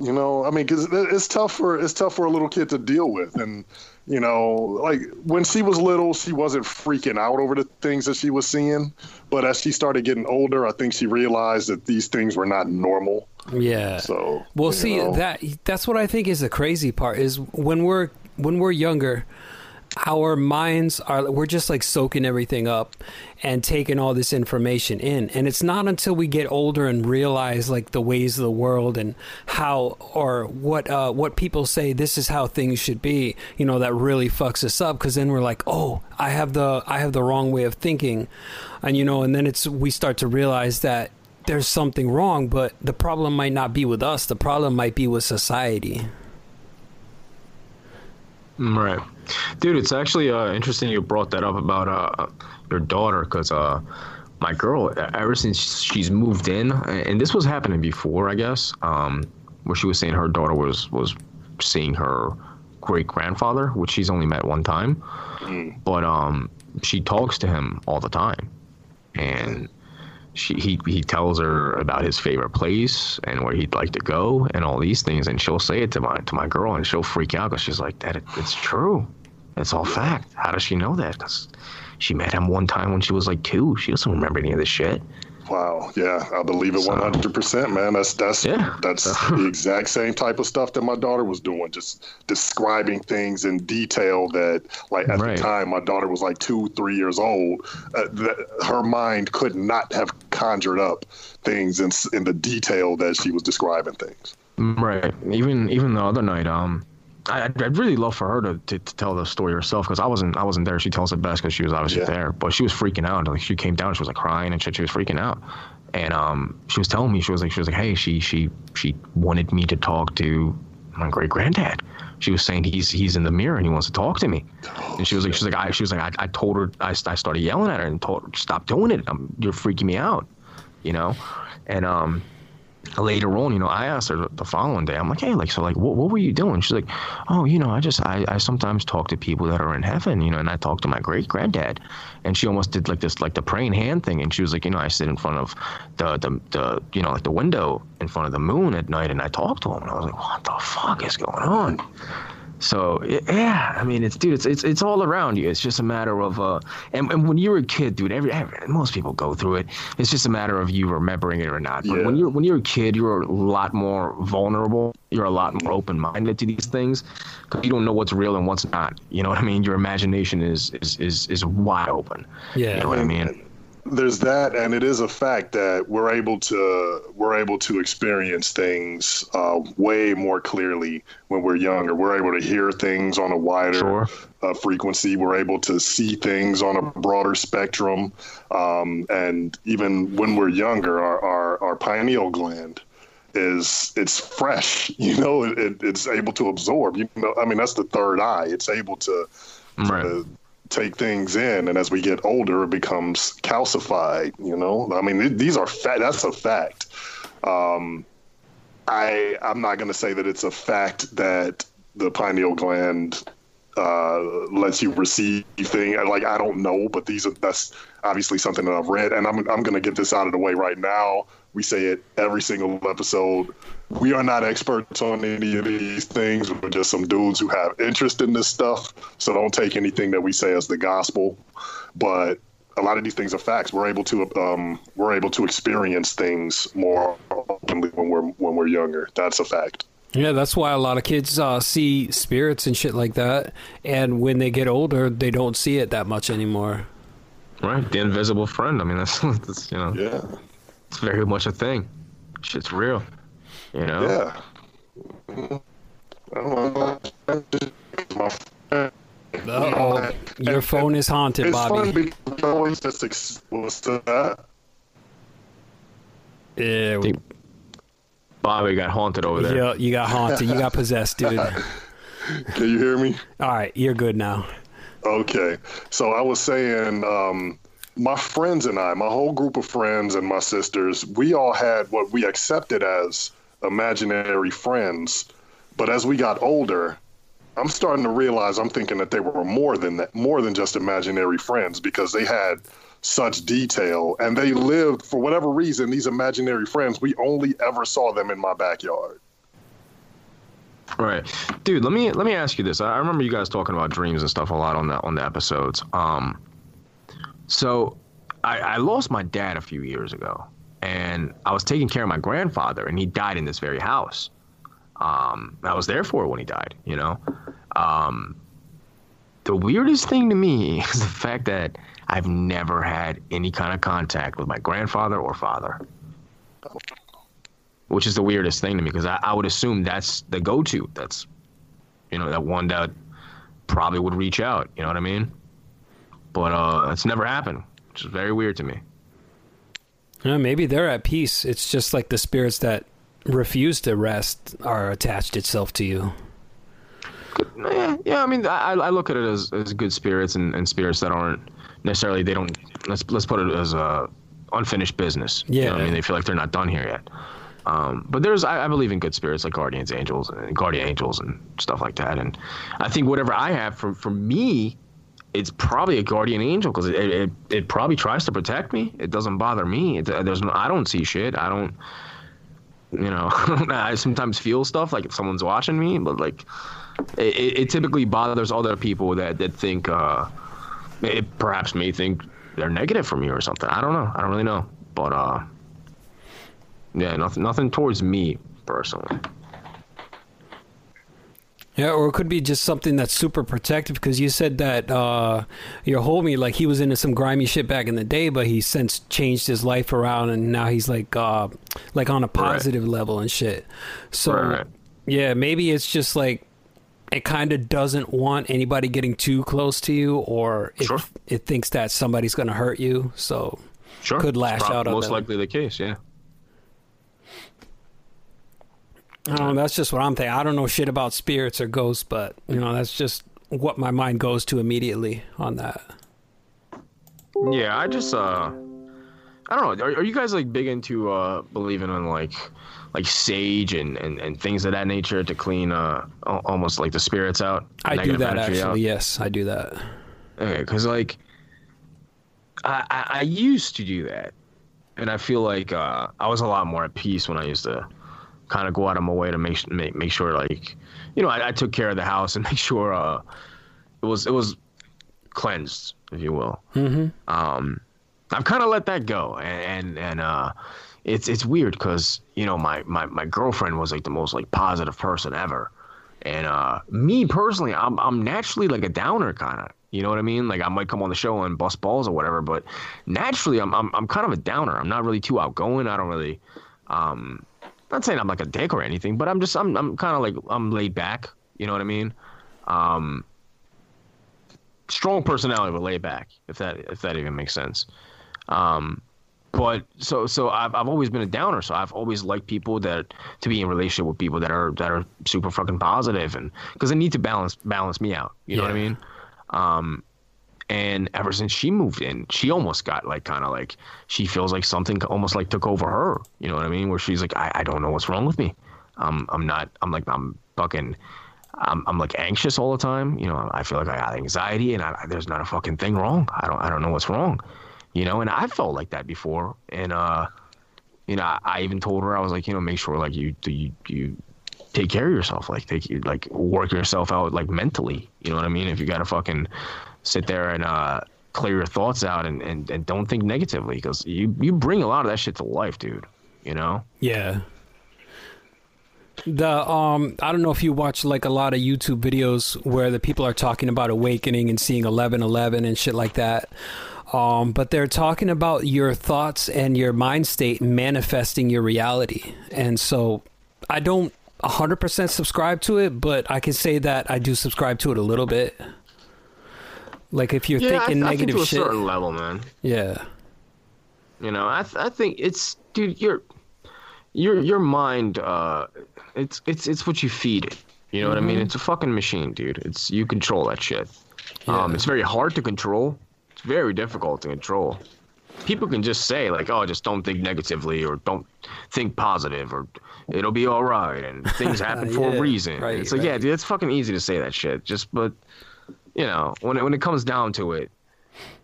you know I mean because it's tough for it's tough for a little kid to deal with and you know like when she was little she wasn't freaking out over the things that she was seeing but as she started getting older I think she realized that these things were not normal. Yeah. So Well, see know. that that's what I think is the crazy part is when we're when we're younger, our minds are we're just like soaking everything up and taking all this information in, and it's not until we get older and realize like the ways of the world and how or what uh, what people say this is how things should be, you know, that really fucks us up because then we're like, oh, I have the I have the wrong way of thinking, and you know, and then it's we start to realize that there's something wrong, but the problem might not be with us. The problem might be with society. Mm, Right, dude. It's actually uh, interesting you brought that up about uh, your daughter because uh, my girl, ever since she's moved in, and this was happening before, I guess, um, where she was saying her daughter was was seeing her great grandfather, which she's only met one time, but um, she talks to him all the time, and she he he tells her about his favorite place and where he'd like to go and all these things and she'll say it to my to my girl and she'll freak out because she's like that it, it's true. It's all fact. How does she know that? 'Cause she met him one time when she was like two. She doesn't remember any of this shit Wow, yeah, I believe it one hundred percent, man. That's that's Yeah. that's the exact same type of stuff that my daughter was doing, just describing things in detail. That like at Right. the time my daughter was like two, three years old, uh, that her mind could not have conjured up things in in the detail that she was describing things. right even even the other night um I, I'd I'd really love for her to, to, to tell the story herself because I wasn't I wasn't there. She tells it best because she was obviously Yeah. there, but she was freaking out. Like she came down, she was like crying and shit. She was freaking out, and um, she was telling me she was like she was like, hey, she she she wanted me to talk to my great granddad. She was saying he's he's in the mirror and he wants to talk to me, and she was like she's like I she was like I, I told her I, I started yelling at her and told her stop doing it. i you're freaking me out, you know, and um later on, you know, I asked her the following day, I'm like, hey, like, so, like, what, what were you doing? She's like, oh, you know, I just, I, I sometimes talk to people that are in heaven, you know, and I talk to my great granddad. And she almost did like this, like the praying hand thing. And she was like, you know, I sit in front of the, the, the, you know, like the window in front of the moon at night and I talk to him. And I was like, what the fuck is going on? So yeah, I mean, it's dude, it's it's it's all around you. It's just a matter of uh, and, and when you're a kid, dude, every, every most people go through it. It's just a matter of you remembering it or not. But Yeah. when you're when you're a kid, you're a lot more vulnerable. You're a lot more open minded to these things because you don't know what's real and what's not. You know what I mean? Your imagination is is is is wide open. Yeah. You know what I mean? There's that and it is a fact that we're able to we're able to experience things uh, way more clearly when we're younger we're able to hear things on a wider Sure. uh, frequency we're able to see things on a broader spectrum um, and even when we're younger our, our, our pineal gland is it's fresh you know it, it, it's able to absorb you know i mean that's the third eye it's able to Right. to take things in and as we get older it becomes calcified you know? I mean th- these are fact that's a fact. Um i i'm not going to say that it's a fact that the pineal gland uh lets you receive things like i don't know but these are that's obviously something that i've read and i'm, I'm going to get this out of the way right now we say it every single episode we are not experts on any of these things. We're just some dudes who have interest in this stuff. So don't take anything that we say as the gospel. But a lot of these things are facts. We're able to um, we're able to experience things more openly when we're when we're younger. That's a fact. Yeah, that's why a lot of kids uh, see spirits and shit like that, and when they get older, they don't see it that much anymore. Right. The invisible friend. I mean, that's, that's you know, Yeah. It's very much a thing. Shit's real. You know. Yeah. I don't know. My friend- Oh, your phone is haunted, It's Bobby. fun because we always just ex- what's that? Yeah, think Bobby got haunted over there. yeah, you got haunted. You got possessed, dude. Can you hear me? All right, you're good now. Okay. So I was saying, um, my friends and I, my whole group of friends and my sisters, we all had what we accepted as imaginary friends. But as we got older, I'm starting to realize I'm thinking that they were more than that, more than just imaginary friends because they had such detail and they lived for whatever reason. These imaginary friends, we only ever saw them in my backyard. Right, dude. Let me let me ask you this. I remember you guys talking about dreams and stuff a lot on the on the episodes. Um, so I, I lost my dad a few years ago, and I was taking care of my grandfather, and he died in this very house. Um, I was there for it when he died. You know, um, the weirdest thing to me is the fact that I've never had any kind of contact with my grandfather or father which is the weirdest thing to me because I, I would assume that's the go-to. That's, you know, that one that probably would reach out. You know what I mean? But uh, it's never happened, which is very weird to me. Yeah, maybe they're at peace. It's just like the spirits that refuse to rest are attached itself to you. Yeah, yeah. I mean, I, I look at it as, as good spirits and, and spirits that aren't necessarily they don't. Let's let's put it as a unfinished business. You know I mean, they feel like they're not done here yet. Um, but there's, I, I believe in good spirits like guardians, angels, and guardian angels and stuff like that. And I think whatever I have for for me, it's probably a guardian angel because it, it it probably tries to protect me. It doesn't bother me. It, there's no, I don't see shit. I don't. You know, I sometimes feel stuff like if someone's watching me, but like, it, it, typically bothers other people that that think, uh, it perhaps may think they're negative for me or something. I don't know. I don't really know, but uh, yeah, nothing, nothing towards me personally. Yeah, or it could be just something that's super protective because you said that uh, your homie, like he was into some grimy shit back in the day, but he since changed his life around and now he's like, uh, like on a positive level and shit. So Right, right. yeah, maybe it's just like it kind of doesn't want anybody getting too close to you, or it, Sure. it thinks that somebody's gonna hurt you. So Sure, Could lash out Most likely the case. Yeah. I don't know, that's just what I'm thinking. I don't know shit about spirits or ghosts, but you know, that's just what my mind goes to immediately on that. Yeah, I just uh, I don't know. Are, are you guys like big into uh believing in like like sage and, and, and things of that nature to clean uh almost like the spirits out? I do that actually. out? Yes, I do that. Okay, because like I, I I used to do that, and I feel like uh I was a lot more at peace when I used to kind of go out of my way to make make make sure like, you know, I, I took care of the house and make sure uh, it was it was cleansed, if you will. Mm-hmm. Um, I've kind of let that go, and and, and uh, it's it's weird because you know my, my my girlfriend was like the most like positive person ever, and uh, me personally, I'm I'm naturally like a downer kind of. You know what I mean? Like I might come on the show and bust balls or whatever, but naturally, I'm I'm I'm kind of a downer. I'm not really too outgoing. I don't really, um, not saying I'm like a dick or anything, but I'm just I'm I'm kind of like I'm laid back. You know what I mean? Um, strong personality, but laid back. If that if that even makes sense. Um, but so so I've I've always been a downer. So I've always liked people that to be in relationship with people that are that are super fucking positive and because they need to balance balance me out. You know what I mean? Um, and ever since she moved in, she almost got like kind of like she feels like something almost like took over her. You know what I mean? Where she's like, I, I don't know what's wrong with me. Um, I'm not. I'm like I'm fucking. I'm, I'm like anxious all the time. You know, I feel like I got anxiety, and I, there's not a fucking thing wrong. I don't I don't know what's wrong. You know, and I felt like that before, and uh, you know, I, I even told her I was like, you know, make sure like you you you take care of yourself, like take like work yourself out like mentally. You know what I mean? If you gotta fucking sit there and uh clear your thoughts out and and, and don't think negatively because you you bring a lot of that shit to life, dude. You know? Yeah. The um I don't know if you watch like a lot of YouTube videos where the people are talking about awakening and seeing 1111 and shit like that. Um but they're talking about your thoughts and your mind state manifesting your reality. And so I don't 100% subscribe to it, but I can say that I do subscribe to it a little bit. Like if you're thinking I, I think negative to a shit. certain level, man. Yeah. You know, I th- I think it's dude, your your your mind uh it's it's it's what you feed it. You know what I mean? It's a fucking machine, dude. It's you control that shit. Um Yeah. it's very hard to control. It's very difficult to control. People can just say like, "Oh, just don't think negatively or don't think positive or it'll be all right and things happen for a reason." right, it's like, yeah, dude, it's fucking easy to say that shit. Just but you know, when it, when it comes down to it,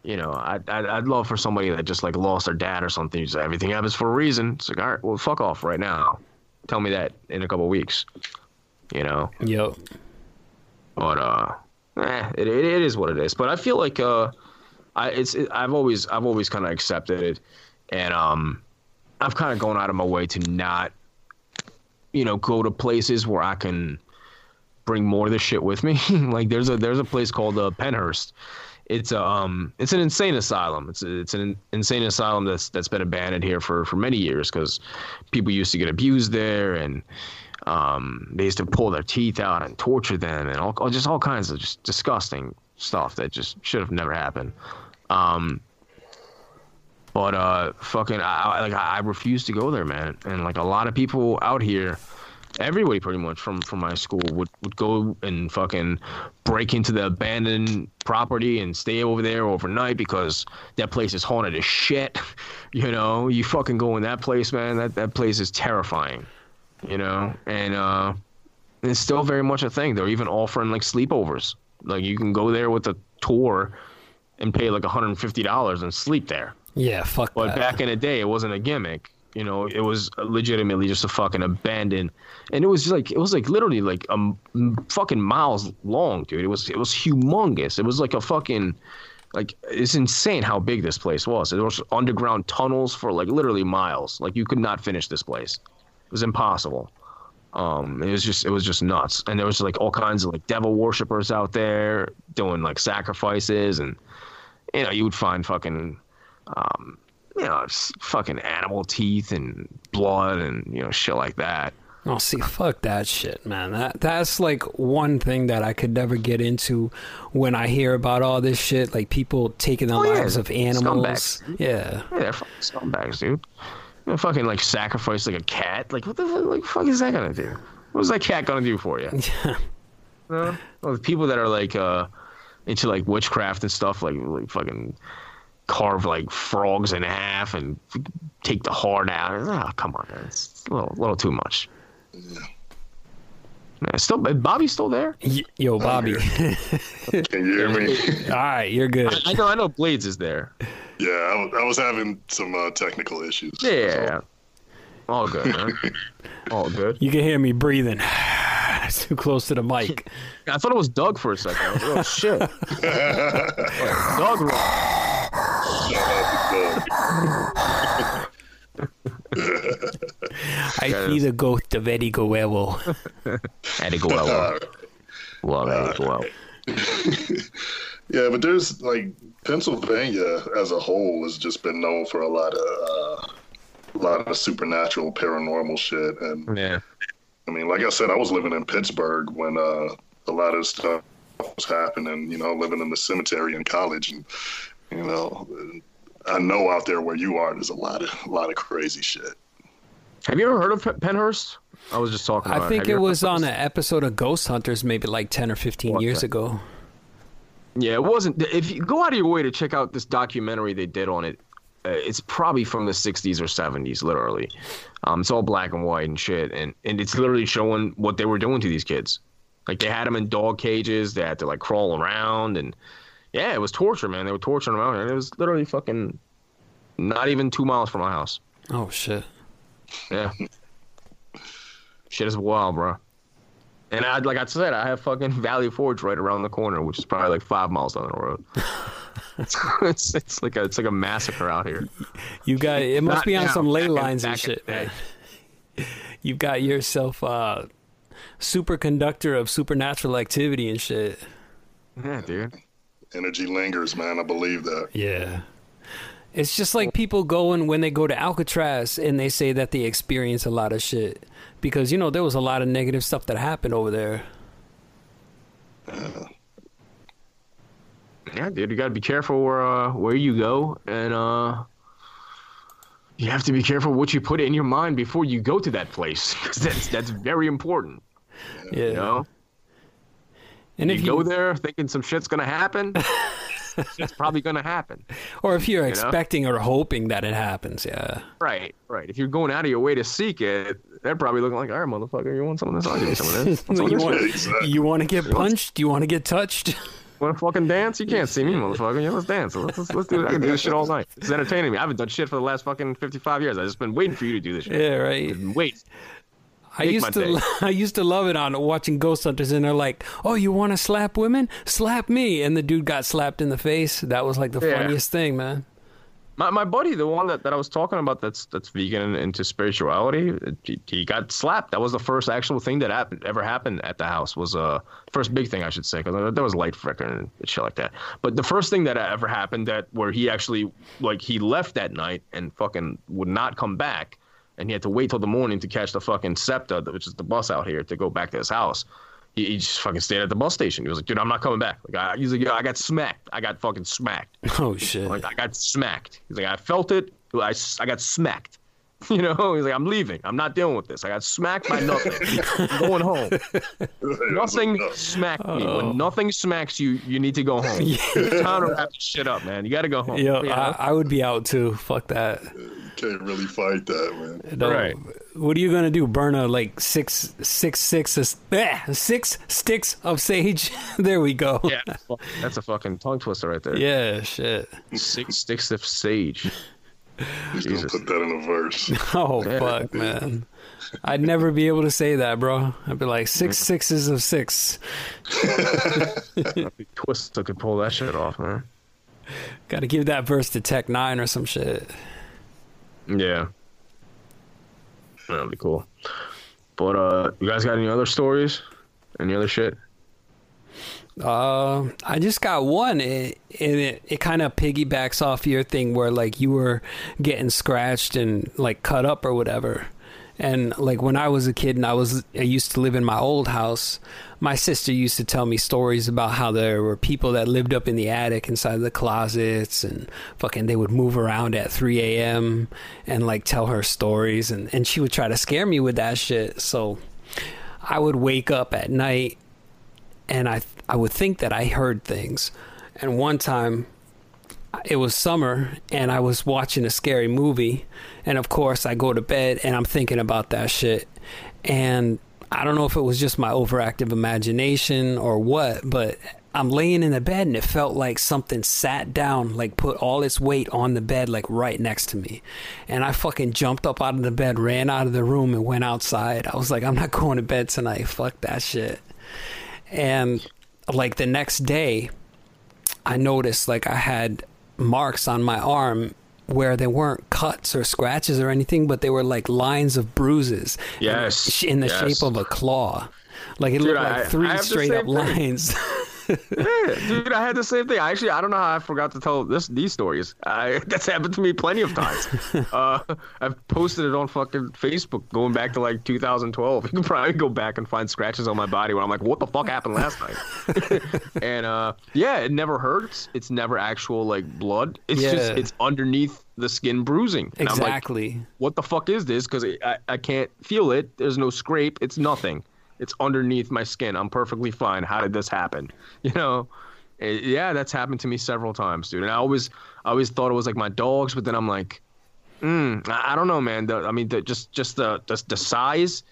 you know, I'd, I'd, I'd love for somebody that just like lost their dad or something. Just everything happens for a reason. It's like, all right, well, fuck off right now. Tell me that in a couple of weeks. You know, Yep. but uh, eh, it, it it is what it is. But I feel like uh, I it's it, I've always I've always kind of accepted it, and um, I've kind of gone out of my way to not, you know, go to places where I can bring more of this shit with me. like there's a there's a place called uh, Pennhurst. It's a um it's an insane asylum. It's it's an insane asylum that's that's been abandoned here for for many years because people used to get abused there and um they used to pull their teeth out and torture them and all just all kinds of just disgusting stuff that just should have never happened. Um but uh fucking I like I refuse to go there, man. And like a lot of people out here everybody pretty much from from my school would would go and fucking break into the abandoned property and stay over there overnight because that place is haunted as shit. You know, you fucking go in that place, man. That that place is terrifying. You know, and uh, it's still very much a thing. They're even offering like sleepovers. Like you can go there with a tour and pay like $150 and sleep there. Yeah, fuck But that. back in the day, it wasn't a gimmick. You know, it was legitimately just a fucking abandoned, and it was like it was like literally like um fucking miles long, dude. It was it was humongous. It was like a fucking like it's insane how big this place was. There was underground tunnels for like literally miles. Like you could not finish this place. It was impossible. Um, it was just it was just nuts, and there was like all kinds of like devil worshippers out there doing like sacrifices, and you know you would find fucking um, you know, fucking animal teeth and blood and you know shit like that. Oh, see, fuck that shit, man. That that's like one thing that I could never get into when I hear about all this shit, like people taking the Oh, yeah, lives of animals. scumbags. Yeah, Yeah, they're fucking scumbags, dude. Know, fucking like sacrifice like a cat. Like what the fuck, like, fuck is that gonna do? What's that cat gonna do for you? yeah? Well, the people that are like uh into like witchcraft and stuff, like like fucking carve like frogs in half and take the heart out. Oh, come on, man. it's a little little too much. Yeah, still, Bobby's still there. Y- yo, Bobby. Can you hear me? all right, you're good. I know, I know. Blades is there. yeah, I was, I was having some uh, technical issues. Yeah, All good, man. All good. You can hear me breathing. It's too close to the mic. I thought it was Doug for a second. I was like, oh shit. Doug roll. Shout out I see the ghost of Eddie Guerrero. Eddie Guerrero. Love Eddie Guerrero. Yeah, but there's like Pennsylvania as a whole has just been known for a lot of uh, a lot of supernatural, paranormal shit. And Yeah. I mean, like I said, I was living in Pittsburgh when uh, a lot of stuff was happening. You know, living in the cemetery in college, and you know, I know out there where you are, there's a lot of a lot of crazy shit. Have you ever heard of Pennhurst? I was just talking about I think you it was on an episode of Ghost Hunters, maybe like 10 or 15 years ago. Yeah, it wasn't. If you go out of your way to check out this documentary they did on it, uh, it's probably from the 60s or 70s, literally. Um, it's all black and white and shit, and and it's literally showing what they were doing to these kids. Like they had them in dog cages, they had to like crawl around, and yeah, it was torture, man. They were torturing them out, and it was literally fucking not even two miles from my house. Oh, shit. Yeah. Shit is wild, bro. And I, like I said, I have fucking Valley Forge right around the corner, which is probably like five miles down the road. it's, it's like a it's like a massacre out here. You got it must Not be on now, some ley lines and back shit, man. You've got yourself uh superconductor of supernatural activity and shit. Yeah, dude. Energy lingers, man. I believe that. Yeah. It's just like people going when they go to Alcatraz and they say that they experience a lot of shit because you know there was a lot of negative stuff that happened over there. Yeah, dude. You gotta be careful where uh, where you go, and uh, you have to be careful what you put in your mind before you go to that place. that's that's very important. Yeah. You know. and if you go there thinking some shit's gonna happen, shit's probably gonna happen. or if you're know? expecting or hoping that it happens, yeah. Right, right. If you're going out of your way to seek it, they're probably looking like, all right, motherfucker, you want some of this? I'll give you some of this. Some you want you want to get punched? You want to get touched? Want to fucking dance? You can't see me, motherfucker. Yeah, let's dance. Let's, let's, let's do it. I can do this shit all night. It's entertaining me. I haven't done shit for the last fucking 55 years. I've just been waiting for you to do this shit. yeah, right. Wait. I used to day. I used to love it on watching Ghost Hunters, and they're like, "Oh, you want to slap women? Slap me!" And the dude got slapped in the face. That was like the Yeah. funniest thing, man. My, my buddy, the one that, that I was talking about that's that's vegan and into spirituality, he, he got slapped. That was the first actual thing that happened ever happened at the house. Was uh first big thing I should say because there was light flickering and shit like that. But the first thing that ever happened that where he actually like he left that night and fucking would not come back, and he had to wait till the morning to catch the fucking SEPTA, which is the bus out here, to go back to his house. He, he just fucking stayed at the bus station. He was like, "Dude, I'm not coming back." Like, I, he's like, "Yo, I got smacked. I got fucking smacked." Oh shit! Like I got smacked. He's like, I felt it. I, I got smacked. You know, he's like, I'm leaving. I'm not dealing with this. I got smacked by nothing. I'm going home. Nothing smacked me. Oh. When nothing smacks you, you need to go home. It's time to wrap this shit up, man. You got to go home. Yo, You know? I, I would be out too. Fuck that. Can't really fight that, man. No. Right. What are you gonna do? Burn a like six six six eh, six sticks of sage? there we go. yeah, that's a fucking tongue twister right there. Yeah, shit. Six sticks of sage. He's gonna Jesus. put that in a verse. Oh Yeah. fuck, man. I'd never be able to say that, bro. I'd be like six sixes of six. Twista could pull that shit off, man. Got to give that verse to Tech N9ne or some shit. Yeah. That'd be cool. But uh you guys got any other stories? Any other shit? Uh, I just got one. It it, it kind of piggybacks off your thing where like you were getting scratched and like cut up or whatever. And like when I was a kid and I was I used to live in my old house, my sister used to tell me stories about how there were people that lived up in the attic inside the closets and fucking they would move around at 3 a.m. and like tell her stories and and she would try to scare me with that shit. So I would wake up at night and I I would think that I heard things. And one time it was summer and I was watching a scary movie and of course I go to bed and I'm thinking about that shit and I don't know if it was just my overactive imagination or what, but I'm laying in the bed and it felt like something sat down, like put all its weight on the bed, like right next to me. And I fucking jumped up out of the bed, ran out of the room, and went outside. I was like, I'm not going to bed tonight. Fuck that shit. And like the next day, I noticed like I had marks on my arm where they weren't cuts or scratches or anything, but they were like lines of bruises. Yes, in the yes. shape of a claw. Like it Dude, looked like I- three I straight up thing. lines. Yeah, dude, I had the same thing. Actually, I don't know how I forgot to tell this these stories. I, that's happened to me plenty of times. uh, I've posted it on fucking Facebook going back to like 2012. You can probably go back and find scratches on my body where I'm like, what the fuck happened last night? and uh, yeah, it never hurts. It's never actual like blood. It's just it's underneath the skin bruising. And I'm like, exactly. what the fuck is this? Because I, I can't feel it. There's no scrape. It's nothing. It's underneath my skin. I'm perfectly fine. How did this happen? You know? Eh, Yeah, that's happened to me several times, dude. And I always, I always thought it was like my dogs, but then I'm like, mm, I I don't know, man. The, I mean, the, just, just the, the, the size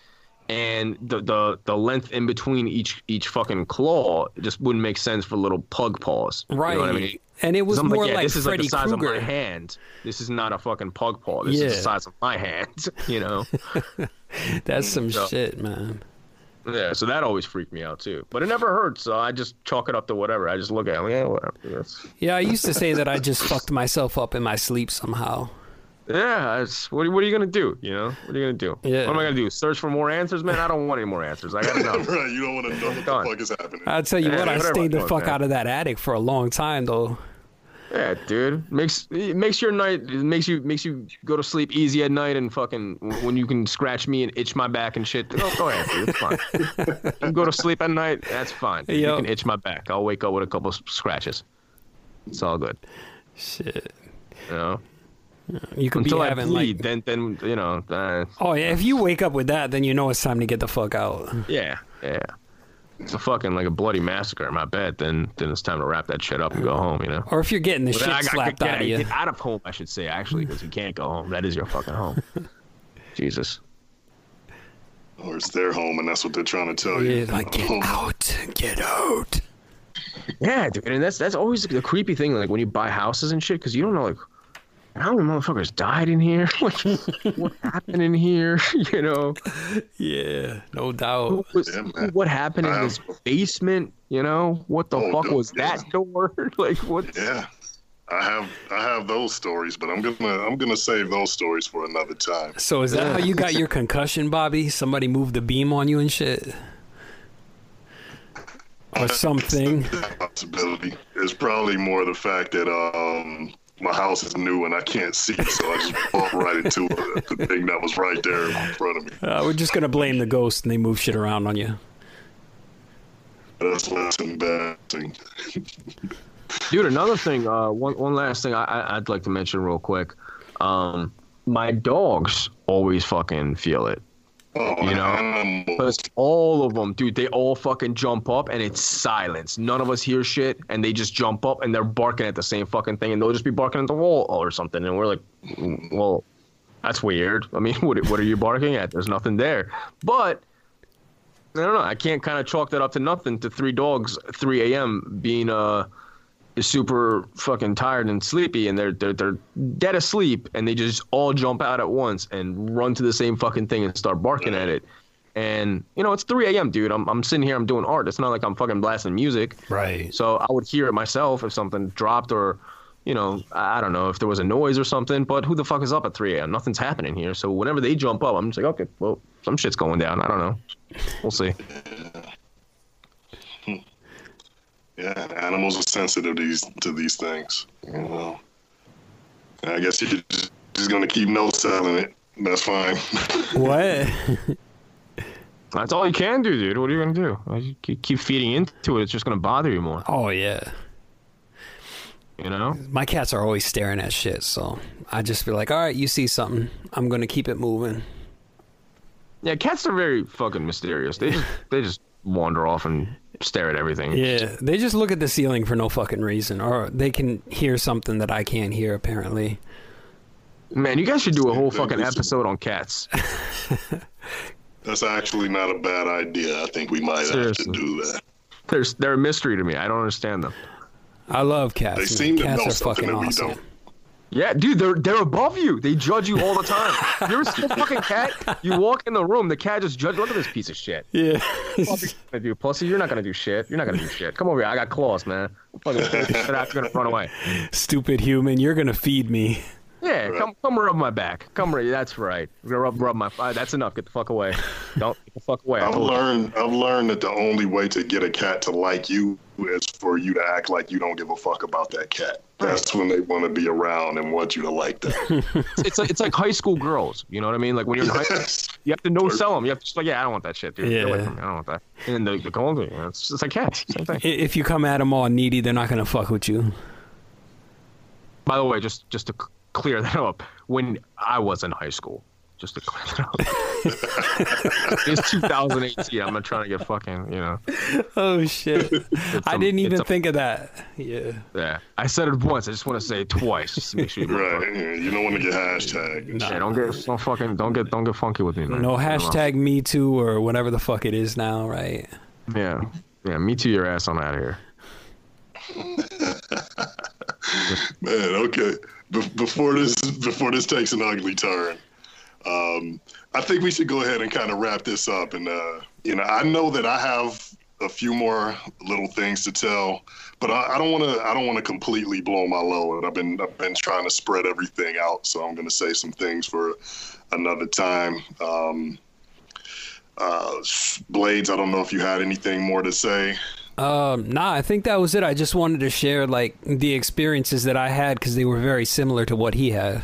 and the, the, the length in between each, each fucking claw just wouldn't make sense for little pug paws. You Right. know what I mean? And it was more like, yeah, like this is like the size of Krueger. my hand. This is not a fucking pug paw. This Yeah. is the size of my hand. You know. That's some So- shit, man. Yeah, so that always freaked me out too. But it never hurts, so I just chalk it up to whatever. I just look at it, yeah, whatever. That's, Yeah, I used to say that I just fucked myself up in my sleep somehow. yeah, it's, what, what are you gonna do? You know, what are you gonna do? Yeah. What am I gonna do? Search for more answers, man? I don't want any more answers. I got enough. right, you don't want to know what the fuck is happening. I'll tell you Yeah, what, I stayed the fuck, fuck man. out of that attic for a long time, though. Yeah, dude, makes it makes your night it makes you makes you go to sleep easy at night and fucking when you can scratch me and itch my back and shit. Go, go ahead, dude. It's fine. you can go to sleep at night. That's fine. You can itch my back. I'll wake up with a couple scratches. It's all good. Shit. You know. You could Until be I having bleed, like. then then you know. Uh, Oh, yeah, if you wake up with that, then you know it's time to get the fuck out. Yeah, yeah. It's a fucking like a bloody massacre in my bed. Then then it's time to wrap that shit up and go home. You know. Or if you're getting the But shit I got- slapped get, out of you. Get out of home, I should say actually, because you can't go home. That is your fucking home. Jesus. Or it's their home, and that's what they're trying to tell you. Yeah, like, get Oh, out. Get out. Yeah, dude, and that's that's always the creepy thing. Like when you buy houses and shit, because you don't know like. How many motherfuckers died in here? Like, what happened in here? You know, Yeah, no doubt. Was- Yeah, man. what happened in this basement? You know, what the Oh, fuck dude, was yeah. that door? like, what? Yeah, I have I have those stories, but I'm gonna I'm gonna save those stories for another time. So is that how you got your concussion, Bobby? Somebody moved the beam on you and shit? Or something? Possibility. It's probably more the fact that um my house is new and I can't see, so I just bumped right into it, the thing that was right there in front of me. Uh, we're just gonna blame the ghost and they move shit around on you. That's less embarrassing. Dude, another thing, uh, one one last thing I, I I'd like to mention real quick. Um, my dogs always fucking feel it. Oh, You know. Because all of them, dude, they all fucking jump up and it's silence. None of us hear shit, and they just jump up and they're barking at the same fucking thing, and they'll just be barking at the wall or something, and we're like, "Mm, well, that's weird. I mean, what what are you barking at? There's nothing there. But I don't know. I can't kind of chalk that up to nothing to three dogs, 3 a.m. being uh super fucking tired and sleepy, and they're they're they're dead asleep, and they just all jump out at once and run to the same fucking thing and start barking at it. And you know, it's 3 a.m., dude. I'm I'm sitting here, I'm doing art. It's not like I'm fucking blasting music. Right. So I would hear it myself if something dropped or, you know, I I don't know if there was a noise or something. But who the fuck is up at 3 a.m.? Nothing's happening here. So whenever they jump up, I'm just like, okay, well, some shit's going down. I don't know. We'll see. Yeah, animals are sensitive to these to these things. You know, And I guess you're just, just gonna keep no selling it. That's fine. What? That's all you can do, dude. What are you gonna do? You keep- keep feeding into it. It's just gonna bother you more. Oh yeah. You know? My cats are always staring at shit, so I just feel like, all right, you see something, I'm gonna keep it moving. Yeah, cats are very fucking mysterious. They just they just wander off and stare at everything. Yeah, they just look at the ceiling for no fucking reason, or they can hear something that I can't hear. Apparently, Man, you guys should do a whole fucking episode on cats. That's actually not a bad idea. I think we might Seriously. have to do that. They're they're a mystery to me. I don't understand them. I love cats. They man. seem to cats know are something fucking that we awesome. don't. Yeah, dude, they're they're above you. They judge you all the time. You're see a fucking cat? You walk in the room, the cat just judge. Look at this piece of shit. Yeah. gonna do, pussy? You're not gonna do shit. You're not gonna do shit. Come over here. I got claws, man. Fucking shit out, you're gonna run away. Stupid human, you're gonna feed me. Yeah, come come rub my back. Come rub. That's right. Rub rub my. Uh, that's enough. Get the fuck away. Don't get the fuck away. I I've learned. I've learned that the only way to get a cat to like you is for you to act like you don't give a fuck about that cat. That's when they want to be around and want you to like them. It's like it's like high school girls. You know what I mean? Like when you're in high school, you have to no sell them. You have to just like, yeah, I don't want that shit, dude. Get away Yeah. from me. I don't want that. And then they, they go over. You know, it's just like cats. Same thing. If you come at them all needy, they're not gonna fuck with you. By the way, just just to clear that up, when I was in high school, just to clear that up, it's 2018. I'm not trying to get fucking, you know. Oh shit! I some- didn't even a- think of that. Yeah. Yeah, I said it once. I just want to say it twice, just to make sure. You Right. Yeah, You don't want to get hashtag. Yeah, don't get don't fucking don't get don't get funky with me, man. No You know? hashtag me too or whatever the fuck it is now, right? Yeah, yeah. Me too. Your ass. I'm out of here. Man, okay. Be- before this before this takes an ugly turn, um, I think we should go ahead and kind of wrap this up. And uh, you know, I know that I have a few more little things to tell, but I, don't want to. I don't want to completely blow my load. I've been I've been trying to spread everything out, so I'm going to say some things for another time. Um, uh, Blades, I don't know if you had anything more to say. Um, nah, I think that was it. I just wanted to share like the experiences that I had because they were very similar to what he had.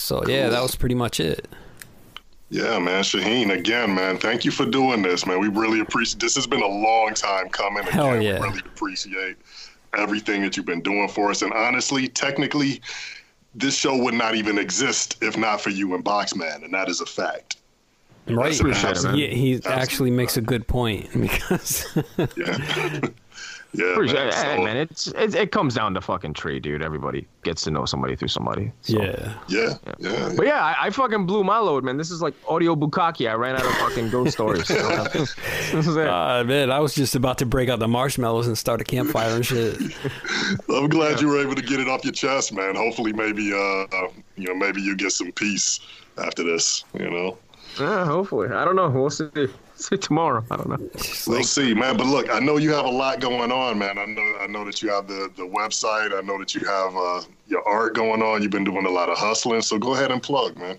So yeah, that was pretty much it. Yeah, man, Shaheen, again, man, thank you for doing this, man. We really appreciate. This has been a long time coming. Again, Hell yeah. We really appreciate everything that you've been doing for us. And honestly, technically, this show would not even exist if not for you and Boxman, and that is a fact. Right? Appreciate it, man. Yeah, he actually makes a good point because Yeah, yeah, Appreciate man. it. Hey, So, man, it's it, it comes down to fucking tree, dude. Everybody gets to know somebody through somebody. So. yeah. yeah, yeah. But yeah, I, I fucking blew my load, man. This is like audio bukkake. I ran out of fucking ghost stories. this is it. Uh, man, I was just about to break out the marshmallows and start a campfire and shit. I'm glad you were able to get it off your chest, man. Hopefully, maybe, uh, you know, maybe you get some peace after this. You know. yeah, hopefully. I don't know. We'll see. See tomorrow. I don't know. We'll see, man. But look, I know you have a lot going on, man. I know, I know that you have the the website. I know that you have uh, your art going on. You've been doing a lot of hustling. So go ahead and plug, man.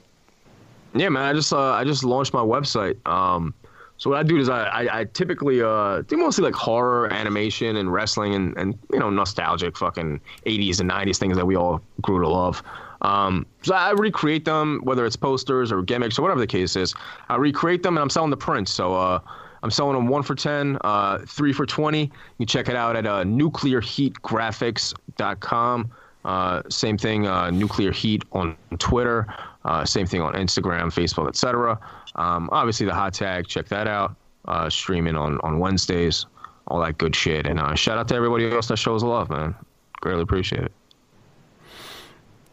Yeah, man. I just uh, I just launched my website. Um, so what I do is I I, I typically uh, do mostly like horror, animation, and wrestling, and and you know nostalgic fucking 80s and 90s things that we all grew to love. Um, so I recreate them, whether it's posters or gimmicks or whatever the case is. I recreate them, and I'm selling the prints. So uh, I'm selling them one for ten, uh, three for twenty. You can check it out at uh, nuclearheatgraphics.com. Uh, same thing, uh, Nuclear Heat on Twitter. Uh, same thing on Instagram, Facebook, etc. Um, obviously, the hot tag, check that out. Uh, streaming on, on Wednesdays, all that good shit. And shout out to everybody else that shows love, man. Greatly appreciate it.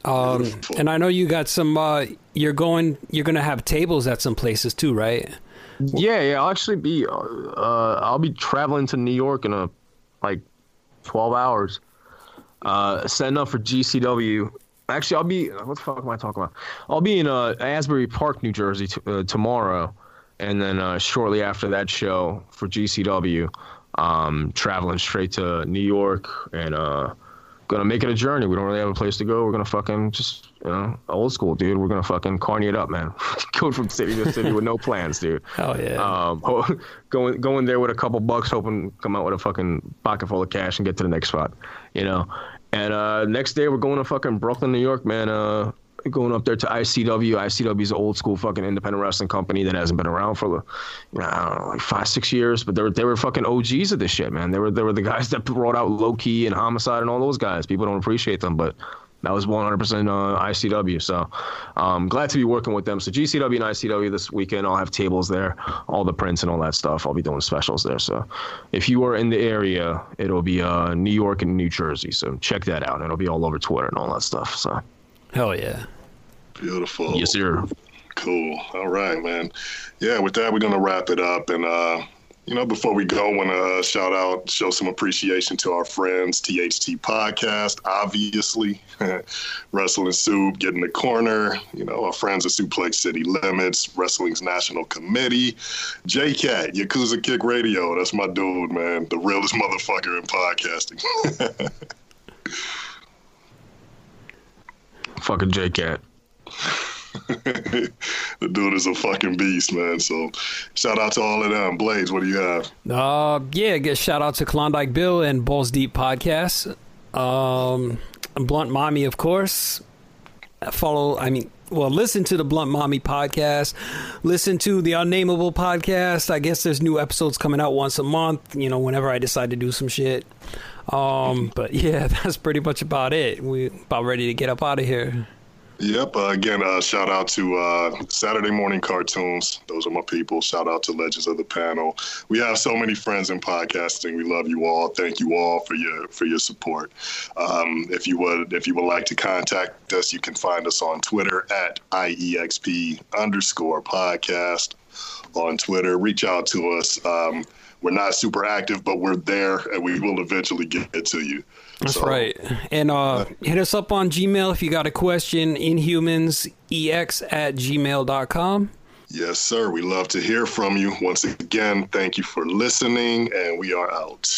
Um, and I know you got some. Uh, you're going. You're gonna have tables at some places too, right? Yeah, yeah. I'll actually be. Uh, uh, I'll be traveling to New York in a like twelve hours. Uh, setting up for GCW. Actually, I'll be. What the fuck am I talking about? I'll be in uh, Asbury Park, New Jersey, t- uh, tomorrow, and then uh, shortly after that show for GCW, um, traveling straight to New York and uh, gonna make it a journey. We don't really have a place to go. We're gonna fucking just you know old school, dude. We're gonna fucking carny it up, man. go from city to city with no plans, dude. Hell yeah. Um, going going there with a couple bucks, hoping to come out with a fucking pocket full of cash and get to the next spot, you know. And uh, next day we're going to fucking Brooklyn, New York, man. Uh, going up there to ICW. ICW is an old school fucking independent wrestling company that hasn't been around for, you know, I don't know, like five six years. But they were they were fucking OGs of this shit, man. They were they were the guys that brought out Low Ki and Homicide and all those guys. People don't appreciate them, but that was 100% uh, ICW. So um, glad to be working with them. So GCW and ICW this weekend, I'll have tables there, all the prints and all that stuff. I'll be doing specials there. So if you are in the area, it'll be uh, New York and New Jersey. So check that out. It'll be all over Twitter and all that stuff. So Hell yeah. Beautiful. yes, sir. Cool. All right, man. Yeah, with that, we're going to wrap it up. And, uh, you know, before we go, I want to shout out, show some appreciation to our friends, THT Podcast, obviously, Wrestling Soup, Getting the Corner, you know, our friends at Suplex City Limits, Wrestling's National Committee, JCat, Yakuza Kick Radio. That's my dude, man. The realest motherfucker in podcasting. Fucking J Cat. the dude is a fucking beast, man. So shout out to all of them. Blades, what do you have? Uh, yeah, get shout out to Klondike Bill and Balls Deep Podcast. Um, Blunt Mommy, of course. Follow, I mean, well, listen to the Blunt Mommy podcast. Listen to the Unnameable podcast. I guess there's new episodes coming out once a month, you know, whenever I decide to do some shit. Um, but yeah, that's pretty much about it. We about ready to get up out of here. Yep. Uh, again, uh, shout out to uh, Saturday Morning Cartoons. Those are my people. Shout out to Legends of the Panel. We have so many friends in podcasting. We love you all. Thank you all for your for your support. Um, if you would if you would like to contact us, you can find us on Twitter at iexp underscore podcast on Twitter. Reach out to us. Um, we're not super active, but we're there, and we will eventually get it to you. That's so, right. And uh, hit us up on Gmail if you got a question. Inhumansex at gmail.com. Yes, sir. We love to hear from you. Once again, thank you for listening, and we are out.